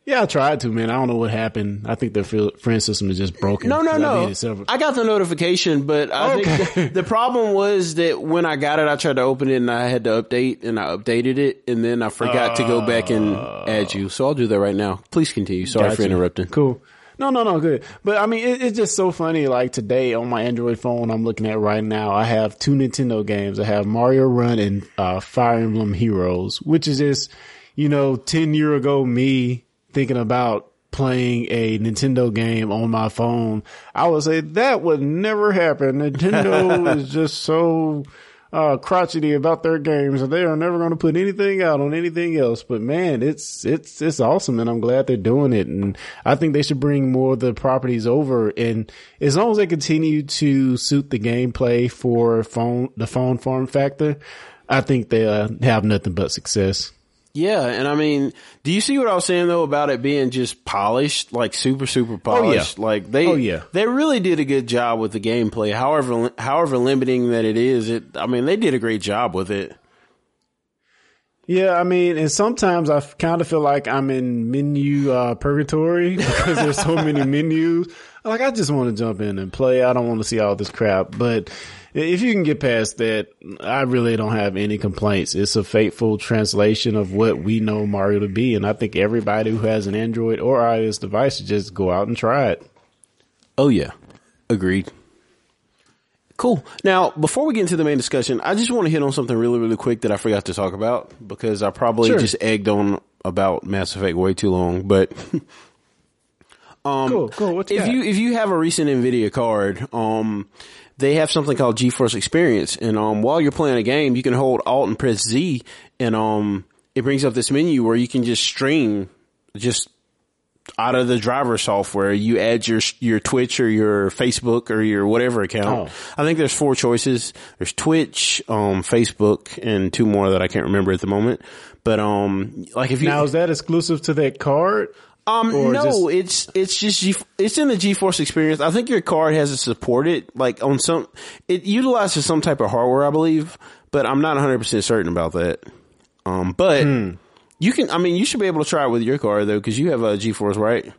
yeah, I tried to, man. I don't know what happened. I think the friend system is just broken. No, no, no. several- I got the notification, but I Okay. think the, the problem was that when I got it, I tried to open it and I had to update and I updated it and then I forgot to go back and add you. So I'll do that right now. Please continue. Sorry for interrupting. Cool. No, no, no, good. But I mean, it, it's just so funny. Like today on my Android phone, I'm looking at right now. I have two Nintendo games. I have Mario Run and uh, Fire Emblem Heroes, which is just, you know, ten year ago me thinking about playing a Nintendo game on my phone. I would say that would never happen. Nintendo is just so uh, crotchety about their games and they are never going to put anything out on anything else. But man, it's, it's, it's awesome and I'm glad they're doing it. And I think they should bring more of the properties over. And as long as they continue to suit the gameplay for phone, the phone form factor, I think they uh, have nothing but success. Yeah, and I mean, do you see what I was saying though about it being just polished, like super super polished? Oh, yeah. Like they, Oh, yeah. they really did a good job with the gameplay. However, however limiting that it is, it. I mean, they did a great job with it. Yeah, I mean, and sometimes I kind of feel like I'm in menu uh, purgatory because there's so many menus. Like I just want to jump in and play. I don't want to see all this crap. But if you can get past that, I really don't have any complaints. It's a faithful translation of what we know Mario to be, and I think everybody who has an Android or iOS device should just go out and try it. Oh yeah, agreed. Cool. Now, before we get into the main discussion, I just want to hit on something really, really quick that I forgot to talk about because I probably Sure. just egged on about Mass Effect way too long. But cool, cool. What you if got? you if you have a recent Nvidia card, um, they have something called GeForce Experience, and um, while you're playing a game, you can hold Alt and press Z, and um, it brings up this menu where you can just stream just out of the driver software. You add your your Twitch or your Facebook or your whatever account. Oh. I think there's four choices. There's Twitch, um, Facebook, and two more that I can't remember at the moment. But um, like if you now is that exclusive to that card? Um, no, it's it's just G, it's in the GeForce experience. I think your card has to support it, like on some. It utilizes some type of hardware, I believe, but I'm not 100 percent certain about that. Um, but Hmm. you can. I mean, you should be able to try it with your card though, because you have a GeForce, right?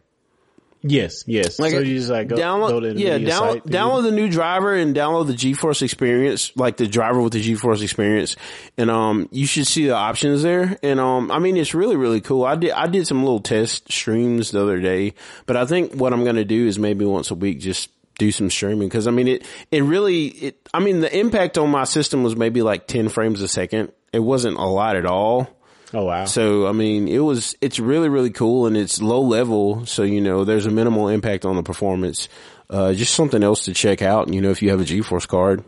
Yes, yes. Like, so you just like go, download, go to the yeah, site, download the new driver and download the GeForce experience, like the driver with the GeForce experience, and um, you should see the options there. And um, I mean, it's really really cool. I did I did some little test streams the other day, but I think what I'm gonna do is maybe once a week just do some streaming because I mean it it really it I mean the impact on my system was maybe like 10 frames a second. It wasn't a lot at all. Oh wow. So I mean, it was it's really really cool and it's low level, so you know there's a minimal impact on the performance. Uh, just something else to check out. And you know, if you have a GeForce card.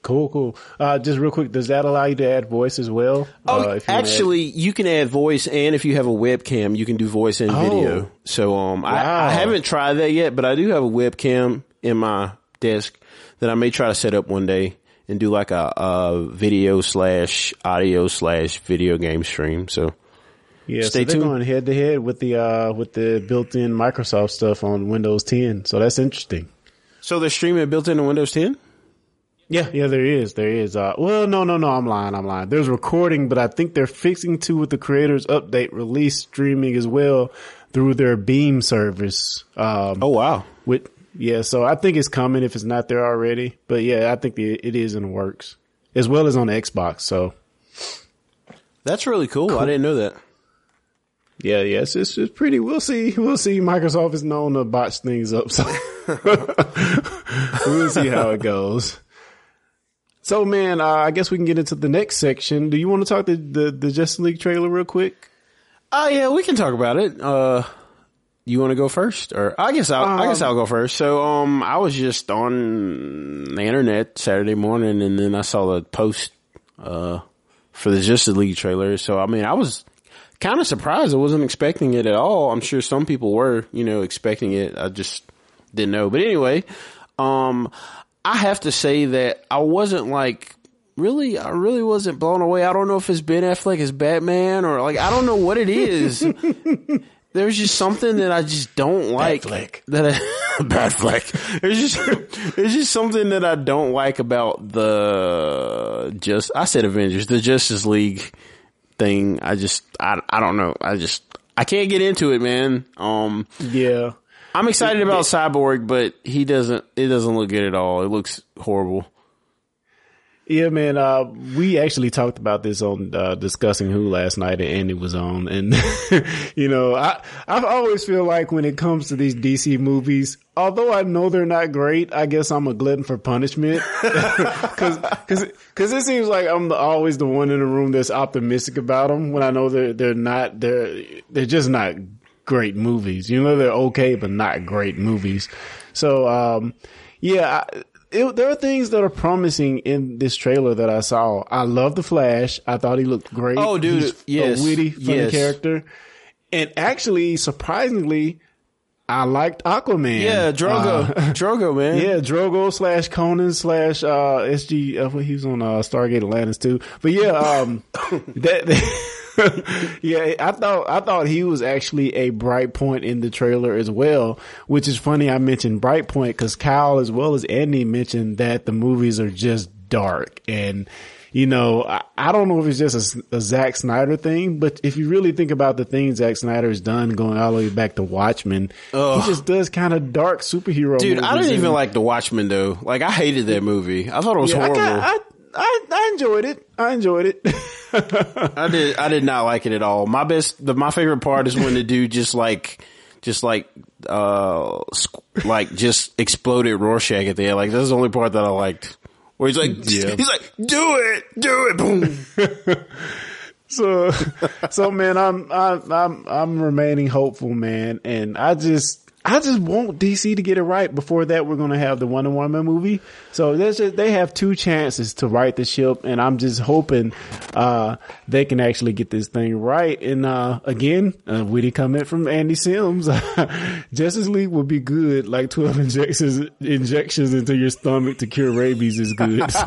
Cool, cool. Uh, just real quick, does that allow you to add voice as well? Oh, uh, if you wanna add- actually, you can add voice, and if you have a webcam, you can do voice and Oh. video. So, um, I, I haven't tried that yet, but I do have a webcam in my desk that I may try to set up one day and do like a, a video slash audio slash video game stream. So, Yeah, Stay so they're tuned. going head to head with the uh with the built-in Microsoft stuff on Windows 10. So that's interesting. So they're streaming it built into Windows 10. Yeah, yeah, there is, there is. Uh, well, no, no, no, I'm lying, I'm lying. There's recording, but I think they're fixing to with the creators update release streaming as well through their Beam service. Um, Oh wow. with yeah, so I think it's coming if it's not there already. But yeah, I think the, it is in the works as well as on Xbox. So That's really cool. I didn't know that. yeah, yeah, it's, it's, it's pretty. We'll see. We'll see. Microsoft is known to botch things up, so we'll see how it goes. So, man, uh, I guess we can get into the next section. Do you want to talk the the, the Justice League trailer real quick? Oh yeah, we can talk about it. Uh, you want to go first, or I guess I'll, I guess I'll go first. So, um, I was just on the internet Saturday morning, and then I saw the post uh for the Justice League trailer. So, I mean, I was kind of surprised. I wasn't expecting it at all. I'm sure some people were, you know, expecting it. I just didn't know. But anyway, um, I have to say that I wasn't like really, I really wasn't blown away. I don't know if it's Ben Affleck as Batman or like, I don't know what it is. There's just something that I just don't like. Batfleck. That I, Batfleck. There's just, there's just something that I don't like about the just, I said Avengers, the Justice League thing. I just, I, I don't know. I just, I can't get into it, man. Um, Yeah. I'm excited about Cyborg, but he doesn't. It doesn't look good at all. It looks horrible. Yeah, man. Uh, we actually talked about this on uh, discussing who last night, and Andy was on. And you know, I I always feel like when it comes to these DC movies, although I know they're not great, I guess I'm a glutton for punishment because because it seems like I'm the, always the one in the room that's optimistic about them when I know they're they're not they're they're just not great movies. You know, they're okay, but not great movies. So, um, yeah, I, it, there are things that are promising in this trailer that I saw. I love the Flash. I thought he looked great. Oh, dude, He's yes, a witty, funny yes. character. And actually, surprisingly, I liked Aquaman. Yeah, Drogo, Uh, Drogo, man. yeah, Drogo slash Conan slash uh, SG. Uh, he was on uh, Stargate Atlantis too. But yeah, um, that. yeah, I thought I thought he was actually a bright point in the trailer as well. Which is funny. I mentioned bright point because Kyle as well as Andy mentioned that the movies are just dark and. You know, I, I don't know if it's just a, a Zack Snyder thing, but if you really think about the things Zack Snyder has done going all the way back to Watchmen, Ugh. he just does kind of dark superhero Dude, I didn't even and- like The Watchmen though. Like, I hated that movie. I thought it was yeah, I, horrible. got- I, I, I enjoyed it. I enjoyed it. I did. I did not like it at all. My best, the, my favorite part is when the dude just like, just like, uh, squ- like just exploded Rorschach at the end. Like that's the only part that I liked. Where he's like, Yeah. he's like, do it, do it, boom. so, so man, I'm, I'm, I'm, I'm remaining hopeful, man. And I just, I just want DC to get it right. Before that, we're going to have the Wonder Woman movie. So just, they have two chances to right the ship. And I'm just hoping, uh, they can actually get this thing right. And, uh, again, a witty comment from Andy Sims. Justice League would be good. Like 12 injections, injections into your stomach to cure rabies is good. So,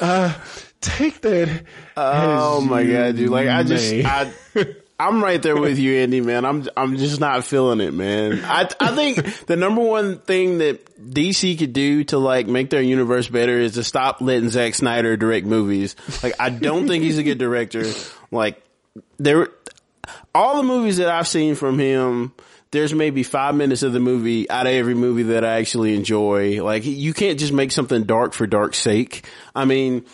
uh, take that. Oh my god, dude! Like I just. I, I'm right there with you, Andy. Man, I'm, I'm just not feeling it, man. I, I think the number one thing that DC could do to like make their universe better is to stop letting Zack Snyder direct movies. Like, I don't think he's a good director. Like, there, all the movies that I've seen from him. There's maybe five minutes of the movie out of every movie that I actually enjoy. Like, you can't just make something dark for dark's sake. I mean,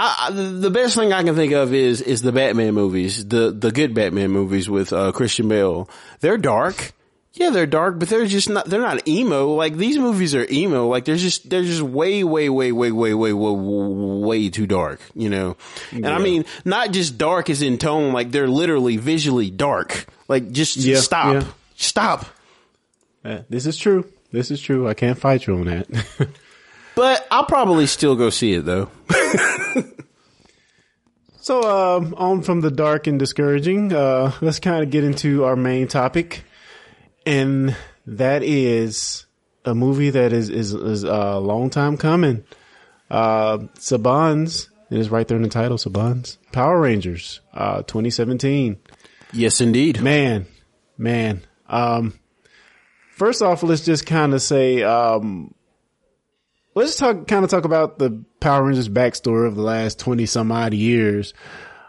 I, the best thing I can think of is is the Batman movies, the the good Batman movies with uh, Christian Bale. They're dark, yeah, they're dark, but they're just not. They're not emo. Like these movies are emo. Like they're just they're just way way way way way way way way too dark. You know, and I mean not just dark as in tone. Like they're literally visually dark. Like just Yeah, stop, yeah. stop. Uh, this is true. This is true. I can't fight you on that. But I'll probably still go see it though. so, um, on from the dark and discouraging, uh, let's kind of get into our main topic. And that is a movie that is, is, is a long time coming. Uh, Saban's It is right there in the title, Saban's Power Rangers, uh, 2017. Yes, indeed. Man, man. Um, first off, let's just kind of say, um, let's talk, kind of talk about the Power Rangers backstory of the last 20 some odd years.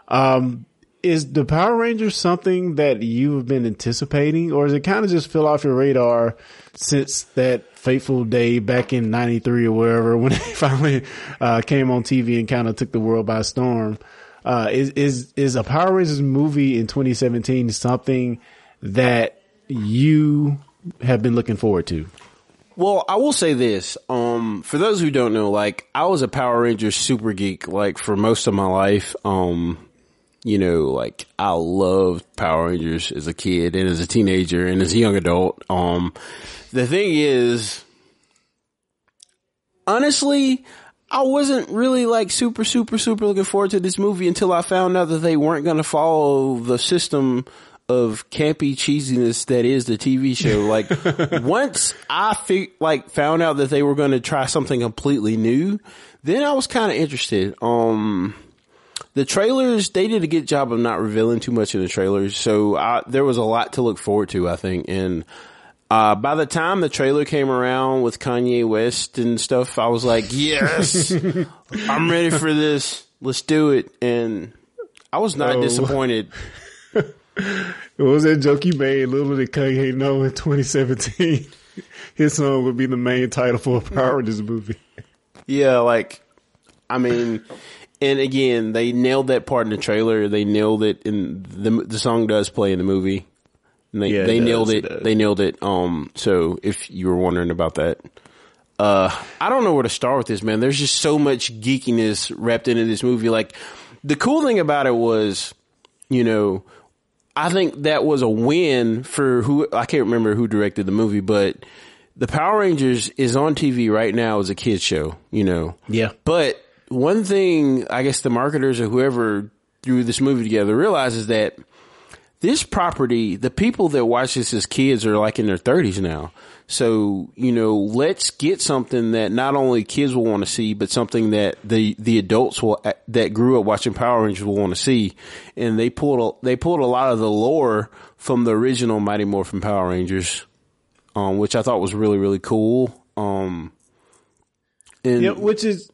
Um, is the Power Rangers something that you've been anticipating or is it kind of just fell off your radar since that fateful day back in 93 or wherever when they finally, uh, came on TV and kind of took the world by storm? Uh, is, is, is a Power Rangers movie in 2017 something that you have been looking forward to? Well, I will say this. Um, for those who don't know, like I was a Power Rangers super geek, like for most of my life. Um, you know, like I loved Power Rangers as a kid and as a teenager and as a young adult. Um, the thing is, honestly, I wasn't really like super, super, super looking forward to this movie until I found out that they weren't going to follow the system of campy cheesiness that is the TV show. Like once I fi- like found out that they were going to try something completely new, then I was kind of interested. Um, the trailers, they did a good job of not revealing too much in the trailers. So I, there was a lot to look forward to, I think. And, uh, by the time the trailer came around with Kanye West and stuff, I was like, yes, I'm ready for this. Let's do it. And I was not Oh. disappointed. What was that joke you made? Little did Kanye know in 2017 his song would be the main title for a Power Rangers movie. Yeah, like, I mean, and again, they nailed that part in the trailer. They nailed it in the the song does play in the movie. And they Yeah, it they does, nailed it it. does. They nailed it. Um, so if you were wondering about that, uh, I don't know where to start with this, man. There's just so much geekiness wrapped into this movie. Like, the cool thing about it was, you know, I think that was a win for who I can't remember who directed the movie, but the Power Rangers is on TV right now as a kids show, you know. Yeah. But one thing I guess the marketers or whoever threw this movie together realizes that this property, the people that watch this as kids are like in their thirties now. So, you know, let's get something that not only kids will want to see, but something that the, the adults will, that grew up watching Power Rangers will want to see. And they pulled, a, they pulled a lot of the lore from the original Mighty Morphin Power Rangers, um, which I thought was really, really cool. Um, and Yeah, which is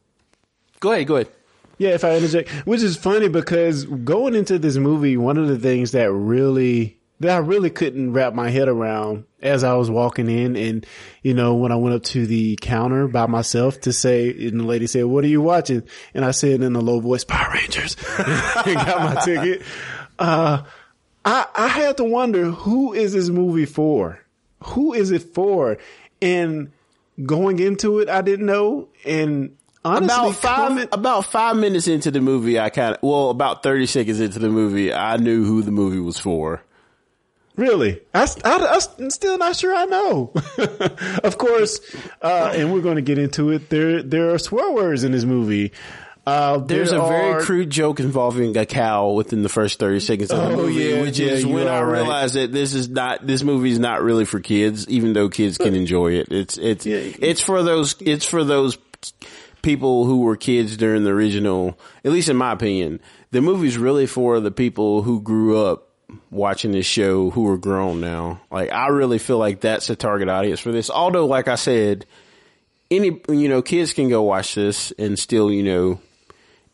go ahead, go ahead. Yeah, if I interject, which is funny because going into this movie, one of the things that really that I really couldn't wrap my head around as I was walking in, and you know when I went up to the counter by myself to say, and the lady said, "What are you watching?" and I said in a low voice, "Power Rangers," and got my ticket. Uh, I I had to wonder who is this movie for? Who is it for? And going into it, I didn't know, and honestly, about five about five minutes into the movie, I kind of well, about thirty seconds into the movie, I knew who the movie was for. Really? I, I, am still not sure I know. of course, uh, and we're going to get into it. There, there are swear words in this movie. Uh, There's there a very crude joke involving a cow within the first thirty seconds of the Oh, movie, yeah, which yeah, is when I are right. realized that this is not this movie is not really for kids, even though kids can enjoy it. It's it's Yeah. it's for those it's for those people who were kids during the original. At least in my opinion, the movie's really for the people who grew up watching this show who are grown now. Like I really feel like that's the target audience for this. Although, like I said, any you know kids can go watch this and still you know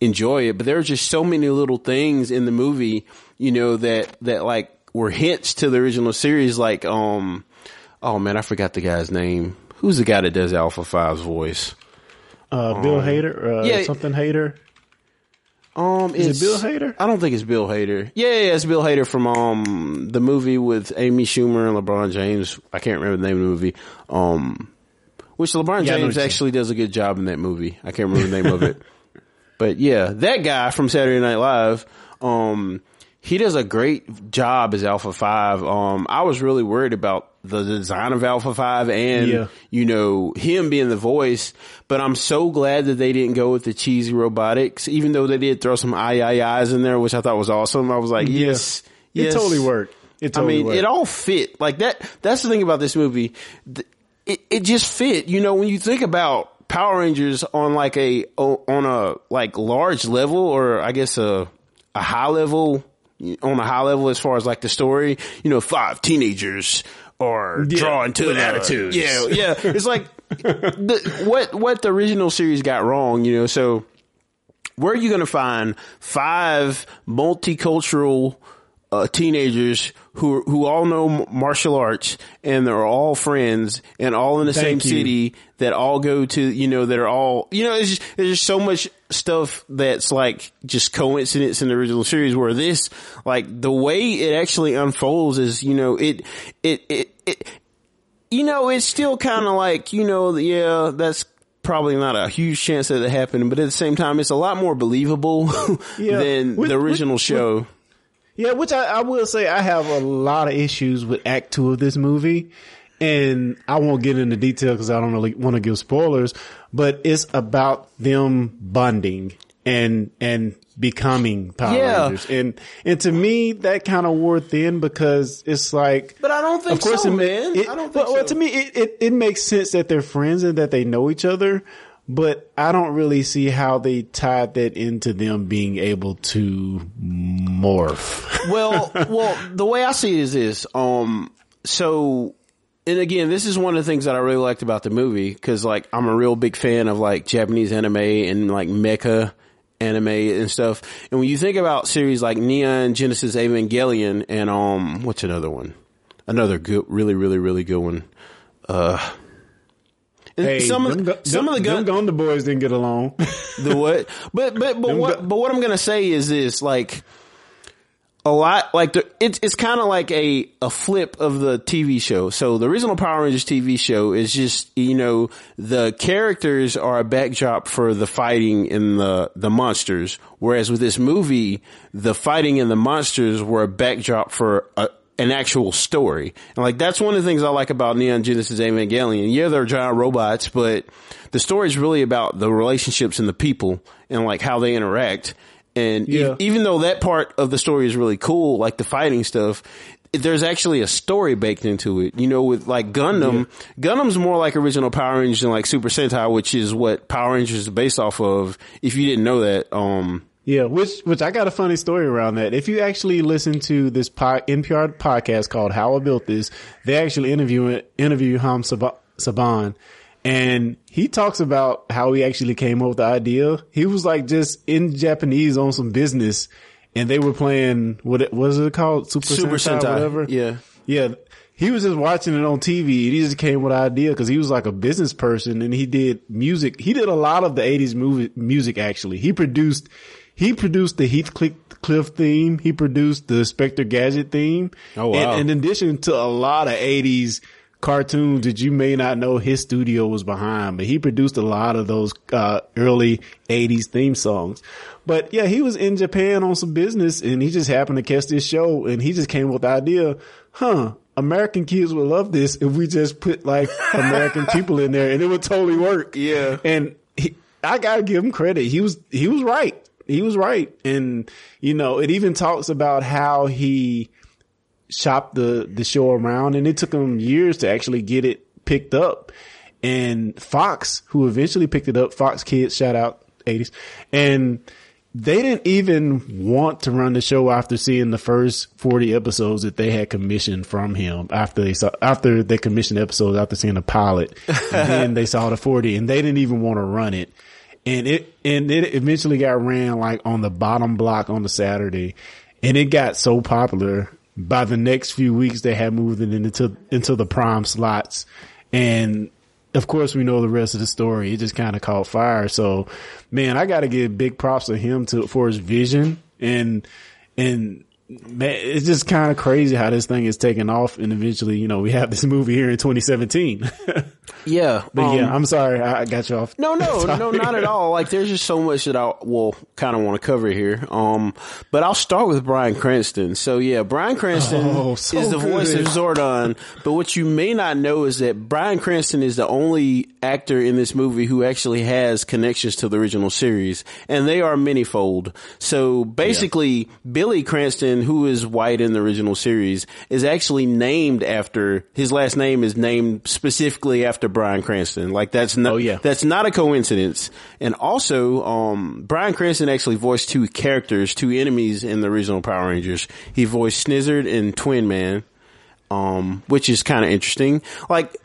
enjoy it. But there are just so many little things in the movie, you know, that, that like were hints to the original series. Like, um, oh man, I forgot the guy's name. Who's the guy that does Alpha 5's voice? uh, Bill Hader, uh, yeah. something Hader. Um, Is it Bill Hader? I don't think it's Bill Hader. Yeah, yeah, it's Bill Hader from um the movie with Amy Schumer and LeBron James. I can't remember the name of the movie. Um, which LeBron Yeah, James actually does a good job in that movie. I can't remember the name of it. But yeah, that guy from Saturday Night Live, um, he does a great job as Alpha Five. Um, I was really worried about the design of Alpha Five and Yeah. you know him being the voice, but I'm so glad that they didn't go with the cheesy robotics, even though they did throw some I I I's in there, which I thought was awesome. I was like, yes, It yes. totally worked. It totally I mean, worked. it all fit like that. That's the thing about this movie. It, it just fit. You know, when you think about Power Rangers on like a on a like large level, or I guess a a high level on a high level as far as like the story. You know, five teenagers are Yeah, drawn to an attitude. Yeah, yeah. It's like the, what what the original series got wrong. You know, so where are you going to find five multicultural uh, teenagers who who all know martial arts and they're all friends and all in the same you. city that all go to you know that are all you know it's just, there's just so much stuff that's like just coincidence in the original series where this like the way it actually unfolds is you know it it it, it you know, it's still kind of like, you know, yeah, that's probably not a huge chance that it happened, but at the same time, it's a lot more believable Yeah. than With- the with- original show. Yeah, which I, I will say I have a lot of issues with Act Two of this movie, and I won't get into detail because I don't really want to give spoilers. But it's about them bonding and and becoming Power Yeah. Rangers, and and to me that kind of wore thin because it's like. But I don't think Of course, so, it, ma- man. it- I don't think well, well, to me, it, it, it makes sense that they're friends and that they know each other, but I don't really see how they tied that into them being able to morph. well, well, the way I see it is this. Um, so, and again, this is one of the things that I really liked about the movie because, like, I'm a real big fan of like Japanese anime and like mecha anime and stuff. And when you think about series like Neon Genesis Evangelion and um, what's another one? Another good, really, really, really good one. Uh, Hey, some of the, go- some of the gun, Gundam boys didn't get along. the what? But but but Them what? gu- But what I'm gonna say is this: like a lot, like it's it's kind of like a a flip of the TV show. So the original Power Rangers TV show is just you know the characters are a backdrop for the fighting and the the monsters, whereas with this movie, the fighting and the monsters were a backdrop for a an actual story. And like that's one of the things I like about Neon Genesis Evangelion. Yeah, they're giant robots, but the story is really about the relationships and the people and like how they interact. And e- even though that part of the story is really cool, like the fighting stuff, there's actually a story baked into it. You know, with like Gundam, Gundam's more like original Power Rangers than like Super Sentai, which is what Power Rangers is based off of. If you didn't know that, um, yeah, which which I got a funny story around that. If you actually listen to this po- NPR podcast called "How I Built This," they actually interview interview Haim Sab- Saban, and he talks about how he actually came up with the idea. He was like just in Japanese on some business, and they were playing what it was it called Super, Super Sentai, Sentai, whatever. yeah. Yeah. He was just watching it on TV and he just came with an idea because he was like a business person and he did music. He did a lot of the 80s movie, music actually. He produced, he produced the Heathcliff theme. He produced the Inspector Gadget theme. Oh, wow. And in addition to a lot of 80s cartoons that you may not know his studio was behind, but he produced a lot of those, uh, early 80s theme songs. But yeah, he was in Japan on some business and he just happened to catch this show and he just came with the idea, huh, American kids would love this if we just put like American people in there and it would totally work. Yeah. And he, I gotta give him credit. He was, he was right. He was right. And, you know, it even talks about how he shopped the, the show around and it took them years to actually get it picked up. And Fox, who eventually picked it up, Fox Kids, shout out 80s. And they didn't even want to run the show after seeing the first 40 episodes that they had commissioned from him after they saw, after they commissioned episodes after seeing the pilot. and then they saw the 40 and they didn't even want to run it. And it, and it eventually got ran like on the bottom block on the Saturday and it got so popular by the next few weeks they had moved it into, into the prime slots and of course, we know the rest of the story. It just kind of caught fire. So, man, I got to give big props to him to for his vision and and man, it's just kind of crazy how this thing is taking off. And eventually, you know, we have this movie here in 2017. yeah, but um, yeah, I'm sorry, I got you off. No, no, no, not at all. Like there's just so much that I will kind of want to cover here. Um, but I'll start with Bryan Cranston. So yeah, Bryan Cranston Oh, so is the voice of. Zordon. But what you may not know is that Bryan Cranston is the only actor in this movie who actually has connections to the original series, and they are manyfold. So basically, Billy Cranston Who is white in the original series, is actually named after his last name is named specifically after Bryan Cranston. Like that's not Oh, yeah. that's not a coincidence. And also, um, Bryan Cranston actually voiced two characters, two enemies in the original Power Rangers. He voiced Snizzard and Twin Man um, which is kind of interesting. Like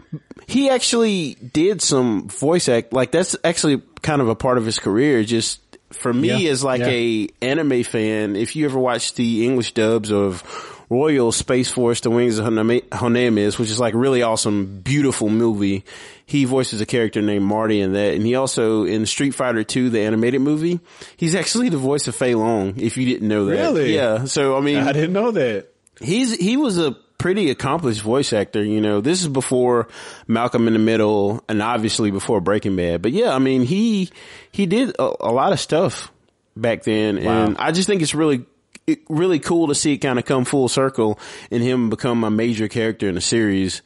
he actually did some voice act. Like that's actually kind of a part of his career. Just for me Yeah, as like yeah. a anime fan, if you ever watch the English dubs of Royal Space Force: The Wings of Honnêamise, which is like a really awesome, beautiful movie. He voices a character named Marty in that, and he also in Street Fighter 2, the animated movie, he's actually the voice of Fei Long. If you didn't know that, Really? yeah. So I mean, I didn't know that. he's he was a pretty accomplished voice actor. You know, this is before Malcolm in the Middle, and obviously before Breaking Bad. But yeah, I mean, he he did a, a lot of stuff back then, and I just think it's really it, really cool to see it kind of come full circle and him become a major character in the series.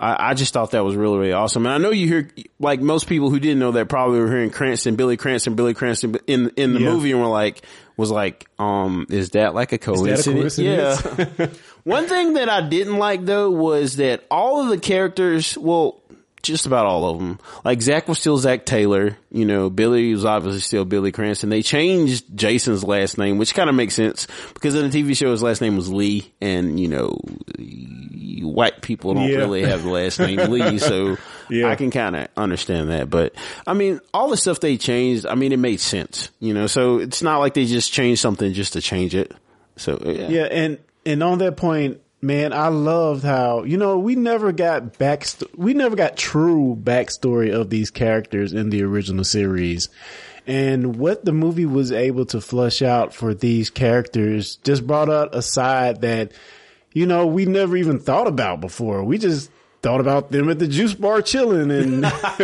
I, I just thought that was really, really awesome. And I know you hear, like most people who didn't know that probably were hearing Cranston, Billy Cranston, Billy Cranston in, in the Yeah. movie and were like, was like, um, is that like a that a coincidence? coincidence? Yeah. One thing that I didn't like though was that all of the characters, well, just about all of them, like Zach was still Zach Taylor, you know, Billy was obviously still Billy Cranston. They changed Jason's last name, which kind of makes sense because in the TV show his last name was Lee and, you know, white people don't Yeah. really have the last name Lee, so Yeah. I can kind of understand that. But I mean, all the stuff they changed, I mean, it made sense, you know, so it's not like they just changed something just to change it. So uh, yeah. Yeah, and and on that point, man, I loved how you know we never got back we never got true backstory of these characters in the original series. And what the movie was able to flush out for these characters just brought out a side that, you know, we never even thought about before. We just thought about them at the juice bar chilling and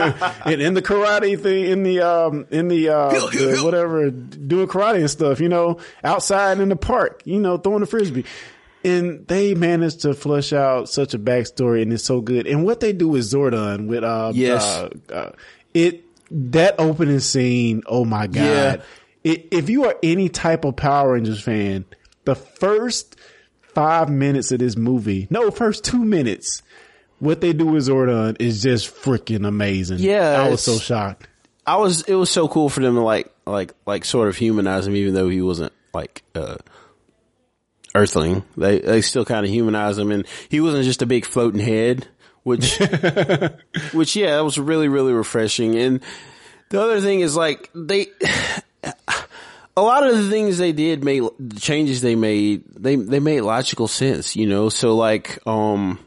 and in the karate thing in the um in the uh the whatever doing karate and stuff, you know, outside in the park, you know, throwing the frisbee. And they managed to flush out such a backstory and it's so good. And what they do with Zordon with uh Yes. uh, uh it that opening scene, oh my god. Yeah. I if you are any type of Power Rangers fan, the first five minutes of this movie, no, first two minutes, what they do with Zordon is just freaking amazing. Yeah, I was so shocked. I was, it was so cool for them to like, like, like sort of humanize him, even though he wasn't like, uh, Earthling. They, they still kind of humanize him and he wasn't just a big floating head, which, which yeah, that was really, really refreshing. And the other thing is like, they, a lot of the things they did made, the changes they made, they, they made logical sense, you know? So like, um,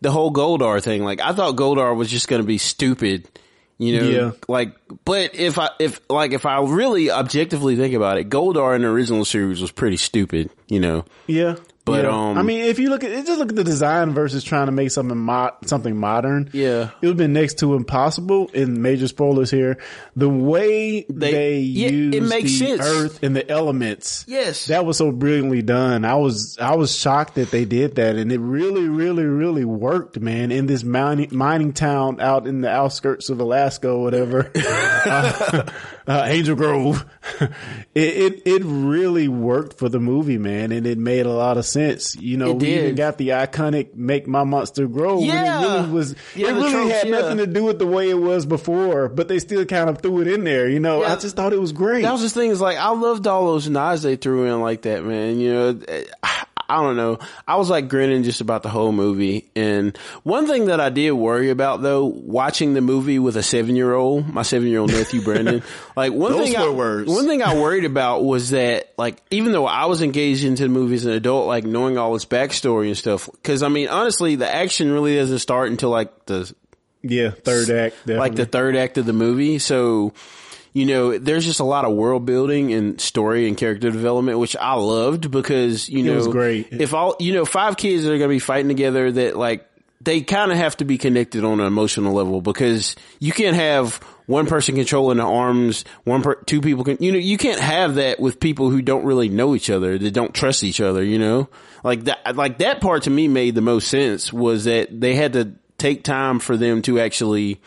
the whole Goldar thing, like I thought Goldar was just going to be stupid, you know, Yeah. like, but if I, if, like, if I really objectively think about it, Goldar in the original series was pretty stupid, you know? Yeah. But, yeah. um, I mean, if you look at just look at the design versus trying to make something mo- something modern. Yeah. it would have been next to impossible. In major spoilers here, the way they, yeah, it use makes the sense. earth and the elements. Yes. that was so brilliantly done. I was I was shocked that they did that, and it really, really, really worked, man. In this mining mining town out in the outskirts of Alaska, or whatever, uh, uh, Angel Grove. it, it it really worked for the movie, man, and it made a lot of sense. You know, It we even got the iconic "Make My Monster Grow." Yeah. it really was. Yeah, it really tropes, had yeah. nothing to do with the way it was before, but they still kind of threw it in there. You know, Yeah. I just thought it was great. That was the thing is like, I loved all those nods they threw in like that, man. You know, I, I don't know. I was like grinning just about the whole movie. And one thing that I did worry about though, watching the movie with a seven year old, my seven year old nephew Brandon, like one Those thing, I, words. one thing I worried about was that like, even though I was engaged into the movie as an adult, like knowing all its backstory and stuff, cause I mean, honestly, the action really doesn't start until like the yeah, third act, definitely. like the third act of the movie. So, you know, there's just a lot of world building and story and character development, which I loved because, you know, was great. if all, you know, five kids are going to be fighting together that like, they kind of have to be connected on an emotional level because you can't have one person controlling the arms, one per, two people can, you know, you can't have that with people who don't really know each other, that don't trust each other, you know? Like that, like that part to me made the most sense was that they had to take time for them to actually,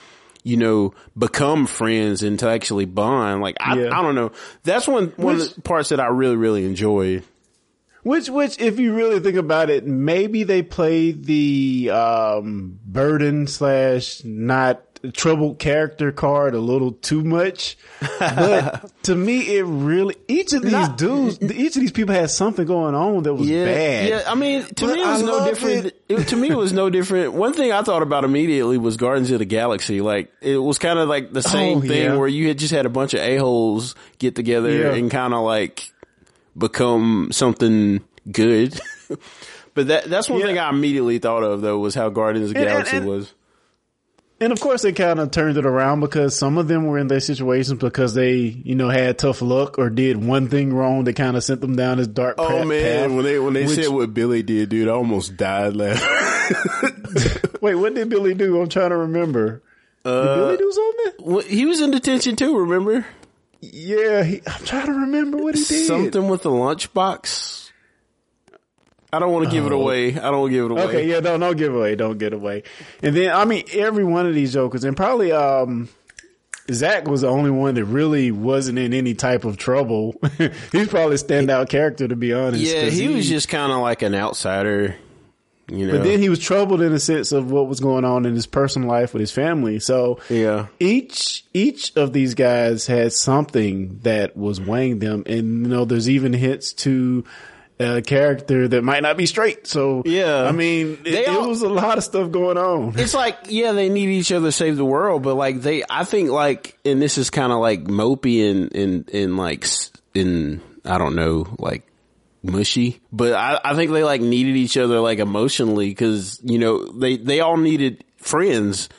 you know, become friends and to actually bond. Like I, Yeah. I don't know. That's one one of the parts that I really really enjoy. Which, which, if you really think about it, maybe they play the um, burden slash not troubled character card a little too much. But to me, it really each of these Not- dudes, each of these people had something going on that was Yeah, bad. yeah. I mean, to But me, it was I no different. it. It. to me, it was no different. One thing I thought about immediately was Guardians of the Galaxy. Like, it was kind of like the oh, same Oh, thing yeah. where you had just had a bunch of a holes get together Yeah. and kind of like become something good. but that that's one Yeah. thing I immediately thought of though was how Guardians of the And- and- Galaxy and- was. And of course, they kind of turned it around because some of them were in their situations because they, you know, had tough luck or did one thing wrong that kind of sent them down this dark Oh pa- man, path. when they when they which- said what Billy did, dude, I almost died laughing. Wait, what did Billy do? I'm trying to remember. did Uh, Billy do something? Well, he was in detention too. Remember Yeah, he, I'm trying to remember what he did. something with the lunchbox? I don't want to give it away. I don't give it away. Oh. Okay, yeah, don't don't give away, don't get away. And then I mean, every one of these jokers, and probably um, Zack was the only one that really wasn't in any type of trouble. He's probably a standout character to be honest. Yeah, 'cause he, was just kind of like an outsider, you know. But then he was troubled in the sense of what was going on in his personal life with his family. So yeah, each each of these guys had something that was weighing them, and you know, there's even hints to a character that might not be straight. So Yeah. I mean, it, They it was a lot of stuff going on. it's like yeah, they need each other to save the world, but like they, I think like, and this is kind of like mopey and and and like in I don't know, like mushy, but I I think they like needed each other like emotionally because you know they they all needed friends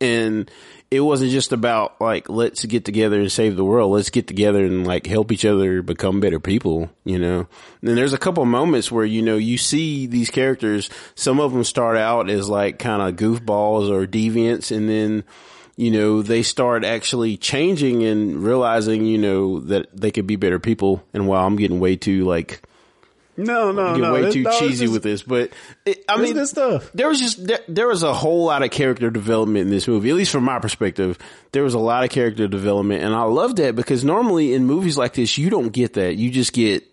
and. It wasn't just about like let's get together and save the world. Let's get together and like help each other become better people, you know. And there's a couple moments where you know you see these characters. Some of them start out as like kind of goofballs or deviants, and then you know they start actually changing and realizing you know that they could be better people. And while I'm getting way too like No, no, getting no. way too no, cheesy just- with this, but it, I mean good stuff. there was just there, there was a whole lot of character development in this movie. At least from my perspective, there was a lot of character development, and I love that because normally in movies like this, you don't get that. You just get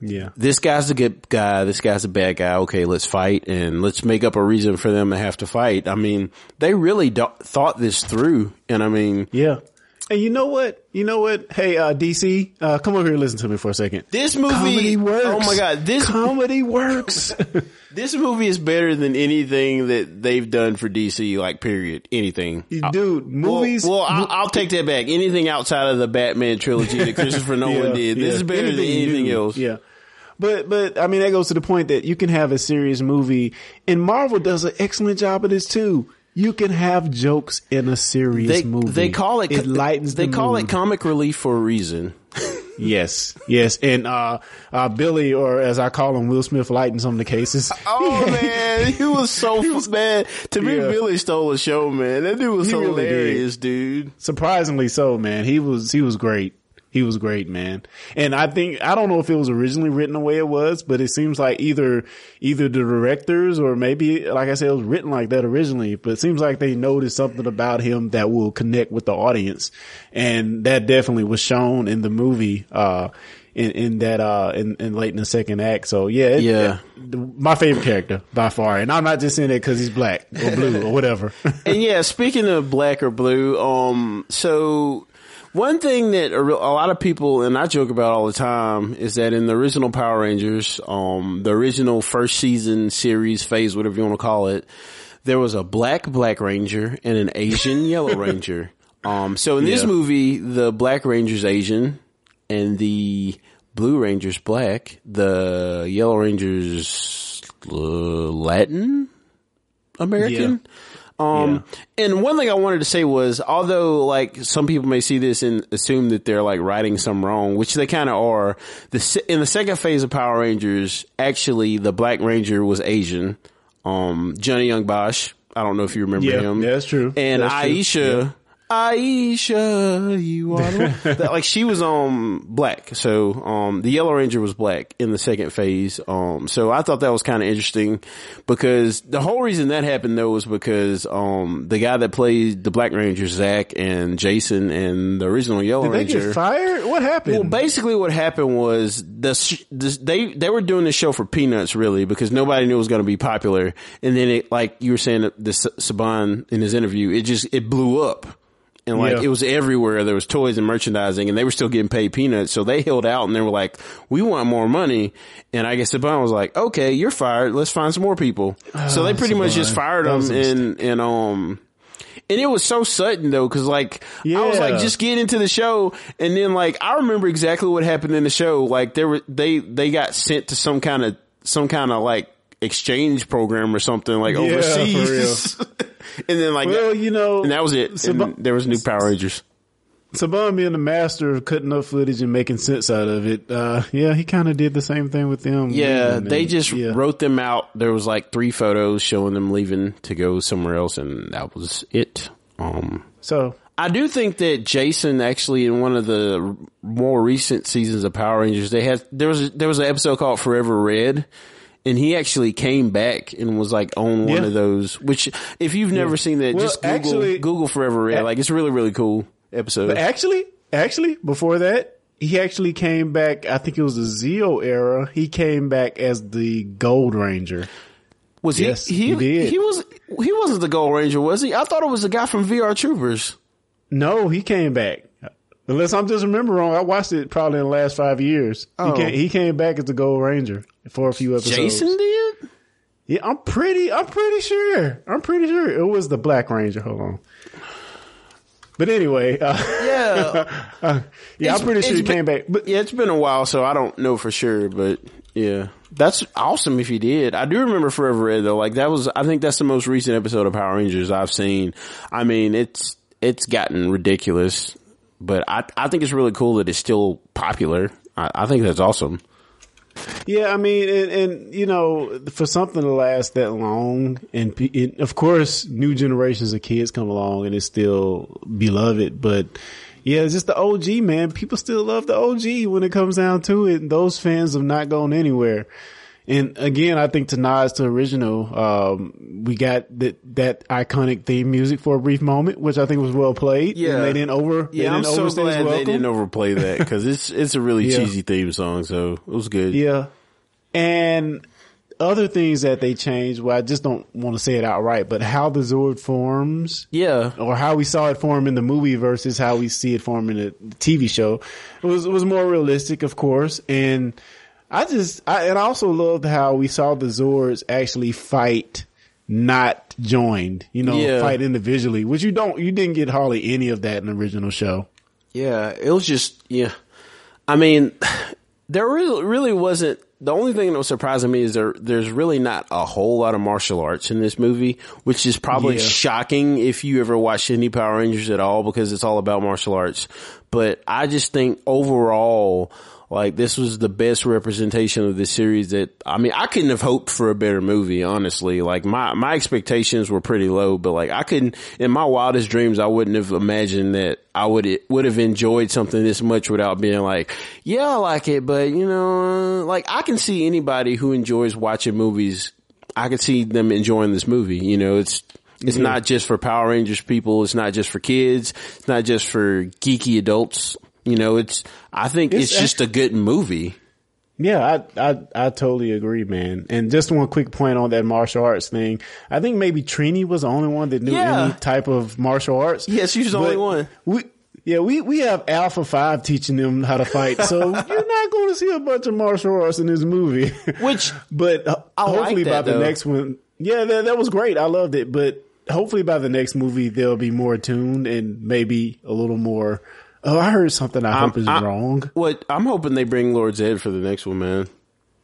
Yeah. this guy's a good guy, this guy's a bad guy. Okay, let's fight and let's make up a reason for them to have to fight. I mean, they really do- thought this through, and I mean, Yeah. And you know what? You know what? Hey, uh, DC, uh, come over here and listen to me for a second. this movie. Comedy works. Oh my god, this comedy works. this movie is better than anything that they've done for DC. Like, period, anything. Dude, movies. Well, well I'll, I'll take that back. Anything outside of the Batman trilogy that Christopher Nolan Yeah, did, this yeah. is better than anything new. else. Yeah. But, but, I mean, that goes to the point that you can have a serious movie and Marvel does an excellent job of this too. You can have jokes in a serious They movie. they call it it lightens They the call mood. it comic relief for a reason. Yes, yes. And, uh, uh, Billy, or as I call him, Will Smith lighten some of the cases. Oh man, he was so bad. To me, Yeah. Billy stole the show, man. That dude was He really did. hilarious, dude. Surprisingly so, man. He was he was great. He was great, man. And I think I don't know if it was originally written the way it was, but it seems like either either the directors or maybe like I said, it was written like that originally. But it seems like they noticed something about him that will connect with the audience, and that definitely was shown in the movie. Uh, in, in that, uh, in, in late in the second act. So yeah, it- Yeah. it- my favorite character by far. And I'm not just saying that cause he's black or blue or whatever. and yeah, speaking of black or blue, um, so one thing that a, real- a lot of people and I joke about all the time is that in the original Power Rangers, um, the original first season series phase, whatever you want to call it, there was a black Black Ranger and an Asian Yellow Ranger. Um, so in this movie, the Black Ranger's Asian and the Blue Ranger's black. The Yellow Ranger's uh, Latin American. Um, and one thing I wanted to say was, although like some people may see this and assume that they're like writing some wrong, which they kind of are. The in the second phase of Power Rangers, actually the Black Ranger was Asian. Um, Johnny Young Bosch. I don't know if you remember Yeah, him. yeah, that's true. And That's true. Aisha, Aisha, you are the that, like she was um black, so um the Yellow Ranger was black in the second phase. Um, so I thought that was kind of interesting because the whole reason that happened though was because um the guy that played the Black Ranger, Zack and Jason, and the original Yellow Did they Ranger. get fired? What happened? Well, basically, what happened was the, sh- this, they they were doing this show for peanuts, really, because nobody knew it was going to be popular. And then, it, like you were saying, the Saban in his interview, it just it blew up, and like Yeah. it was everywhere. There was toys and merchandising, and they were still getting paid peanuts. So they held out, and they were like, "We want more money." And I guess Saban was like, "Okay, you're fired. Let's find some more people." so they pretty much just fired That him, and and um. And it was so sudden though, cause like, I was like, just get into the show. And then like, I remember exactly what happened in the show. Like there were, they, they got sent to some kind of, some kind of like exchange program or something like Yeah, overseas. and then like, well, you know, and that was it. Sab- there was new Power Rangers. Saban being the master of cutting up footage and making sense out of it. Uh, yeah, he kind of did the same thing with them. Yeah, leaving they just yeah. wrote them out. There was like three photos showing them leaving to go somewhere else and that was it. Um, So I do think that Jason actually in one of the more recent seasons of Power Rangers, they had there was there was an episode called Forever Red, and he actually came back and was like on one Yeah. of those. Which if you've never seen that, Well, just Google actually- Google Forever Red. Like it's really really cool episode. actually, actually, before that, he actually came back. I think it was the Zeo era. He came back as the Gold Ranger. Was he? Yes, he, he did. he was. He wasn't the Gold Ranger, was he? I thought it was the guy from VR Troopers. No, he came back. Unless I'm just remembering wrong, I watched it probably in the last five years. Oh. He, came, he came back as the Gold Ranger for a few episodes. Jason did. Yeah, I'm pretty. I'm pretty sure. I'm pretty sure it was the Black Ranger. Hold on. But anyway, uh, Yeah, yeah, It's- I'm pretty sure he came back. But yeah. It's been a while, so I don't know for sure. But yeah, that's awesome if he did. I do remember Forever Red though. Like that was. I think that's the most recent episode of Power Rangers I've seen. I mean, it's it's gotten ridiculous, but I I think it's really cool that it's still popular. I, I think that's awesome. Yeah, I mean, and, and you know, for something to last that long, and, and of course, new generations of kids come along and it's still beloved. But yeah, it's just the OG man. People still love the OG when it comes down to it. And those fans have not gone anywhere. And again, I think to nods to original, um, we got that that iconic theme music for a brief moment, which I think was well played. Yeah. and they didn't over. Yeah, I'm didn't so overstay its glad they didn't overplay that because it's it's a really Yeah. cheesy theme song, so it was good. Yeah. And other things that they changed, well, I just don't want to say it outright, but how the Zord forms Yeah, or how we saw it form in the movie versus how we see it form in the TV show was, was more realistic, of course. And I just, I, and I also loved how we saw the Zords actually fight not joined, you know, Yeah. fight individually, which you don't, you didn't get hardly any of that in the original show. Yeah, it was just yeah. I mean, there really really wasn't. The only thing that was surprising me is there there's really not a whole lot of martial arts in this movie, which is probably Yeah. shocking if you ever watched any Power Rangers at all because it's all about martial arts. But I just think overall, like this was the best representation of the series that I mean, I couldn't have hoped for a better movie, honestly. Like my my expectations were pretty low, but like I couldn't in my wildest dreams I wouldn't have imagined that I would would have enjoyed something this much without being like, yeah, I like it, but you know, uh, like I can see anybody who enjoys watching movies, I could see them enjoying this movie. You know, it's it's not just for Power Rangers people. It's not just for kids. It's not just for geeky adults. You know, it's, I think it's, It's just a good movie. Yeah, I, I I totally agree, man. And just one quick point on that martial arts thing. I think maybe Trini was the only one that knew Yeah. any type of martial arts. Yes, was the only one. We yeah, we we have Alpha Five teaching them how to fight, so you're not going to see a bunch of martial arts in this movie. Which but uh, I like hopefully by that, the though. next one, yeah, that, that was great. I loved it. But hopefully by the next movie, they'll be more tuned and maybe a little more. Oh, I heard something. I hope is I- wrong. What I'm hoping they bring Lord Zedd for the next one, man.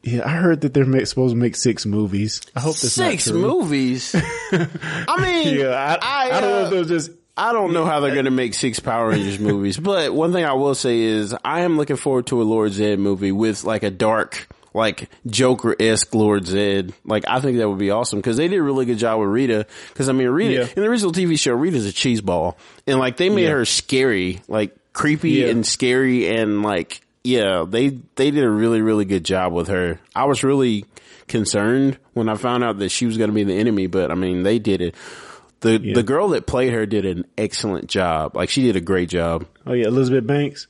Yeah, I heard that they're make, supposed to make six movies. I hope that's Six not true. movies. I mean, Yeah, I, I, don't know uh, if they'll just. I don't know how they're going to make six Power Rangers movies, but one thing I will say is I am looking forward to a Lord Zedd movie with like a dark like Joker esque Lord Zedd. Like I think that would be awesome because they did a really good job with Rita. Because I mean, Rita Yeah. in the original TV show, Rita's a cheese ball, and like they made Yeah. her scary, like creepy Yeah. and scary, and like yeah, they they did a really really good job with her. I was really concerned when I found out that she was going to be the enemy, but I mean they did it. The Yeah. the girl that played her did an excellent job. Like she did a great job. Oh yeah, Elizabeth Banks.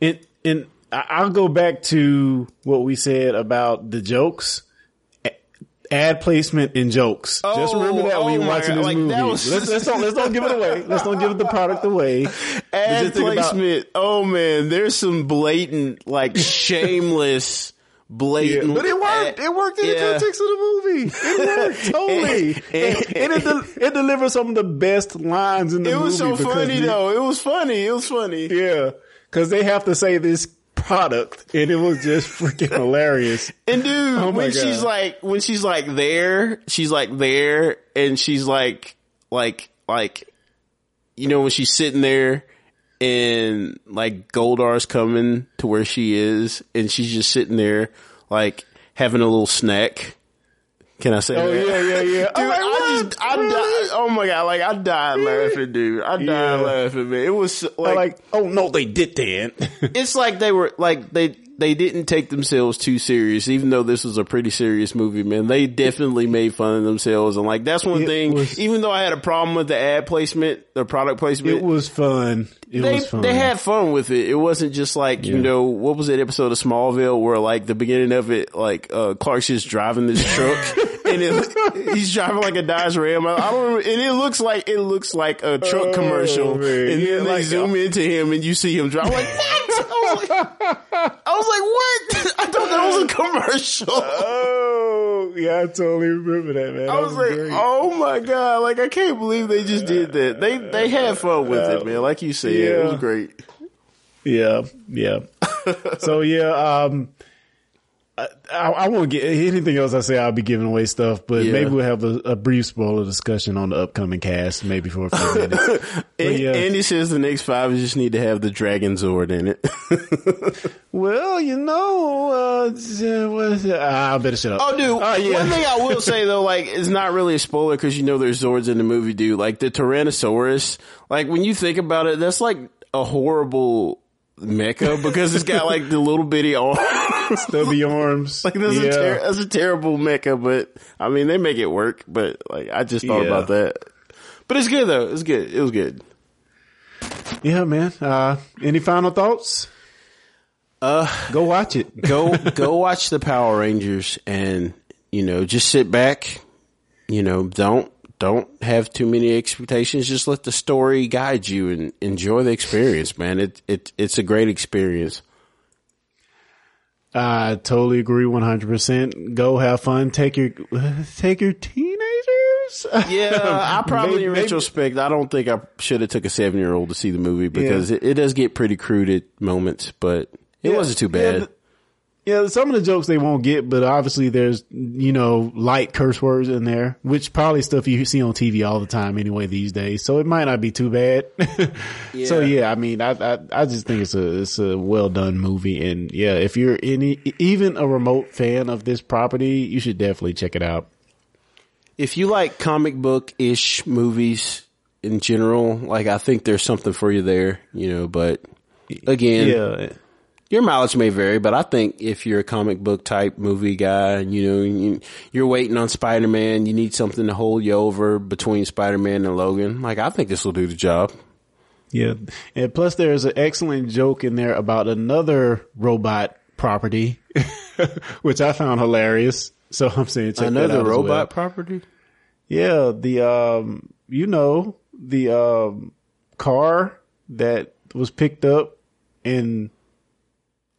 And and I'll go back to what we said about the jokes. Ad placement and jokes. Just Oh, remember that when oh you're watching God, this like, movie. was- let's, let's don't let's don't give it away. Let's don't give the product away. Ad just think about- placement. oh man, there's some blatant, like shameless, Yeah, blatant. but it worked. ad- It worked in the context of the movie. It worked totally, and, and it, del- it delivered some of the best lines in the movie. It movie. was so funny though. It was funny. It was funny. Yeah, because they have to say this product, and it was just freaking hilarious. And dude, Oh when God. she's like, when she's like there, she's like there, and she's like, like, like, you know, when she's sitting there, and like Goldar's coming to where she is, and she's just sitting there, like having a little snack. Can I say Oh that? yeah, yeah, yeah. Dude, oh, I'm I just, I Really? died. Oh my god, like I died laughing, dude. I died Yeah. laughing, man. It was like, like, oh no, they didn't. it's like they were like they they didn't take themselves too serious, even though this was a pretty serious movie. Man, they definitely made fun of themselves, and like that's one It thing. was- even though I had a problem with the ad placement, the product placement, it was fun. It they was fun. they had fun with it. It wasn't just like you know what was that episode of Smallville where like the beginning of it, like uh Clark's just driving this truck and it, he's driving like a Dodge Ram. I, don't remember, and it looks like it looks like a truck Oh, commercial, man. and Yeah, then they like, zoom into him and you see him drive. I'm like what? I was like, I was like what? I thought that was a commercial. Oh yeah, I totally remember that man. I was like, great. oh my god! Like I can't believe they just did that. They they had fun with it, man. Like you said, it was great. Yeah, yeah. so yeah, um, I, I, won't get anything else. I say I'll be giving away stuff, but Yeah. maybe we'll have a, a brief spoiler discussion on the upcoming cast, maybe for a few minutes. And, yeah. Andy says the next five just need to have the Dragon Zord in it. well, you know, uh, uh, ah, I better shut up. oh, dude. Oh, yeah. One thing I will say though, like, it's not really a spoiler because you know there's Zords in the movie, dude. Like the Tyrannosaurus. Like when you think about it, that's like a horrible mecha because it's got like the little bitty arms. Stubby arms. Like that's, yeah. a ter- that's a terrible mecha, but I mean they make it work. But like I just thought Yeah. about that. But it's good though. It's good. It was good. yeah, man. Uh, any final thoughts? Uh, Go watch it. go go watch the Power Rangers and you know just sit back. You know don't don't have too many expectations. Just let the story guide you and enjoy the experience, man. It it it's a great experience. I totally agree, one hundred percent. Go have fun. Take your take your teenagers. Yeah, I probably Maybe- in retrospect, I don't think I should have took a seven year old to see the movie because it, it does get pretty crude at moments, but it Yeah, wasn't too yeah, bad. th- Yeah, some of the jokes they won't get, but obviously there's you know light curse words in there, which probably stuff you see on TV all the time anyway these days. So it might not be too bad. So Yeah. yeah, I mean, I, I I just think it's a it's a well done movie, and yeah, if you're any even a remote fan of this property, you should definitely check it out. if you like comic book ish movies in general, like I think there's something for you there, you know, but again, Yeah, your mileage may vary, but I think if you're a comic book type movie guy, and you know, you, you're waiting on Spider-Man, you need something to hold you over between Spider-Man and Logan. Like, I think this will do the job. Yeah. And plus there's an excellent joke in there about another robot property, which I found hilarious. So I'm saying check Another robot well. property? Yeah. The, um, you know, the, um, car that was picked up and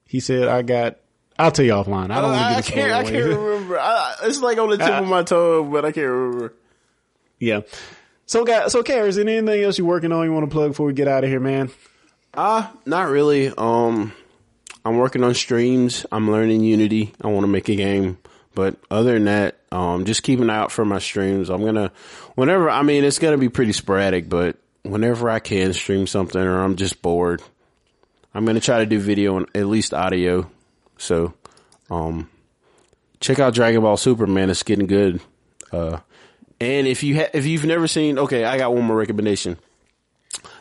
he said, I got, I'll tell you offline. I don't want to I, get a can't, I can't remember. I, it's like on the tip of my tongue, but I can't remember. yeah. So guys, so Kerry, is there anything else you're working on you want to plug before we get out of here, man? Uh, not really. Um, I'm working on streams. I'm learning Unity. I want to make a game. But other than that, um, just keep an eye out for my streams. I'm gonna, whenever, I mean, it's gonna be pretty sporadic, but whenever I can stream something or I'm just bored, I'm gonna try to do video and at least audio. So, um, check out Dragon Ball Super, man. It's getting good. Uh, and if you ha- if you've never seen, okay, I got one more recommendation.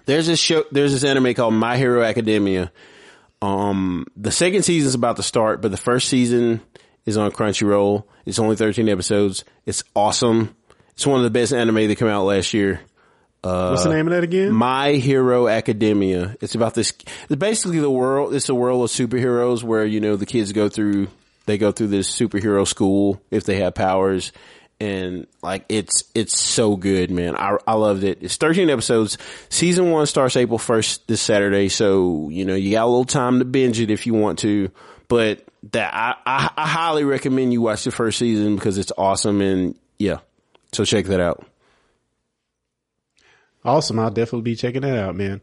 There's this show, there's this anime called My Hero Academia. Um, the second season is about to start, but the first season is on Crunchyroll. It's only 13 episodes. It's awesome. It's one of the best anime that came out last year. What's the name of that again? My Hero Academia. It's about this. It's basically the world. It's a world of superheroes where you know the kids go through. They go through this superhero school if they have powers, and like it's it's so good, man. I I loved it. It's 13 episodes. Season one starts April 1st this Saturday, so you know you got a little time to binge it if you want to. But that I I, I highly recommend you watch the first season because it's awesome, and yeah, so check that out. Awesome. I'll definitely be checking that out, man.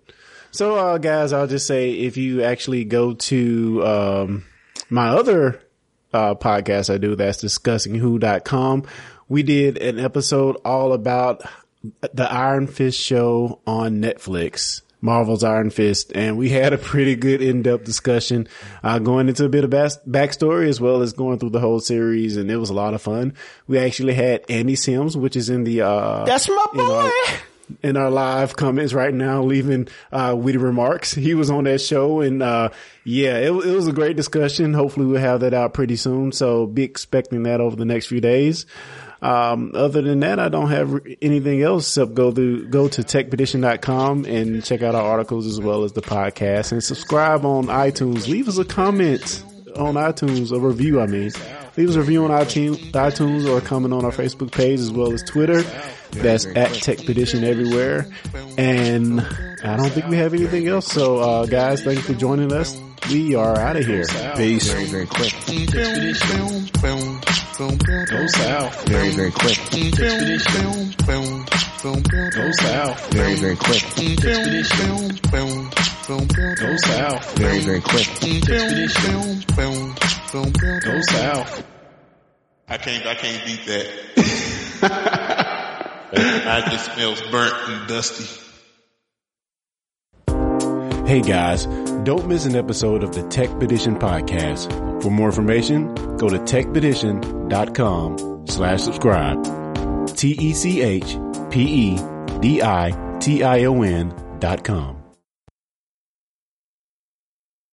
So, uh, guys, I'll just say if you actually go to, um, my other, uh, podcast I do that's discussingwho.com, we did an episode all about the Iron Fist show on Netflix. Marvel's Iron Fist, and we had a pretty good in-depth discussion, uh, going into a bit of bas- backstory as well as going through the whole series, and it was a lot of fun. We actually had Andy Sims, which is in the, uh, That's my boy. In our live comments right now, leaving uh, witty remarks. He was on that show, and uh, yeah, it, it was a great discussion. Hopefully, we'll have that out pretty soon. So be expecting that over the next few days. Um, other than that, I don't have anything else except go to go to techpedition.com and check out our articles as well as the podcast and subscribe on iTunes. Leave us a comment on iTunes, a review, I mean. Leave us a review on iTunes, or a comment on our Facebook page as well as Twitter. That's at Tech TechPedition everywhere. And I don't think we have anything else. So, uh, guys, thank you for joining us. We are out of here. Peace. Very, very quick. Expedition. Go south. Very, very quick. Expedition. Go south. Very, very quick. Expedition. Go south. Very, very quick. Expedition. Go south. I can't, I can't beat that. I just smells burnt and dusty. Hey guys, don't miss an episode of the Tech Petition podcast. For more information, go to techpedition.com slash subscribe. T E C H P E D I T I O N dot com.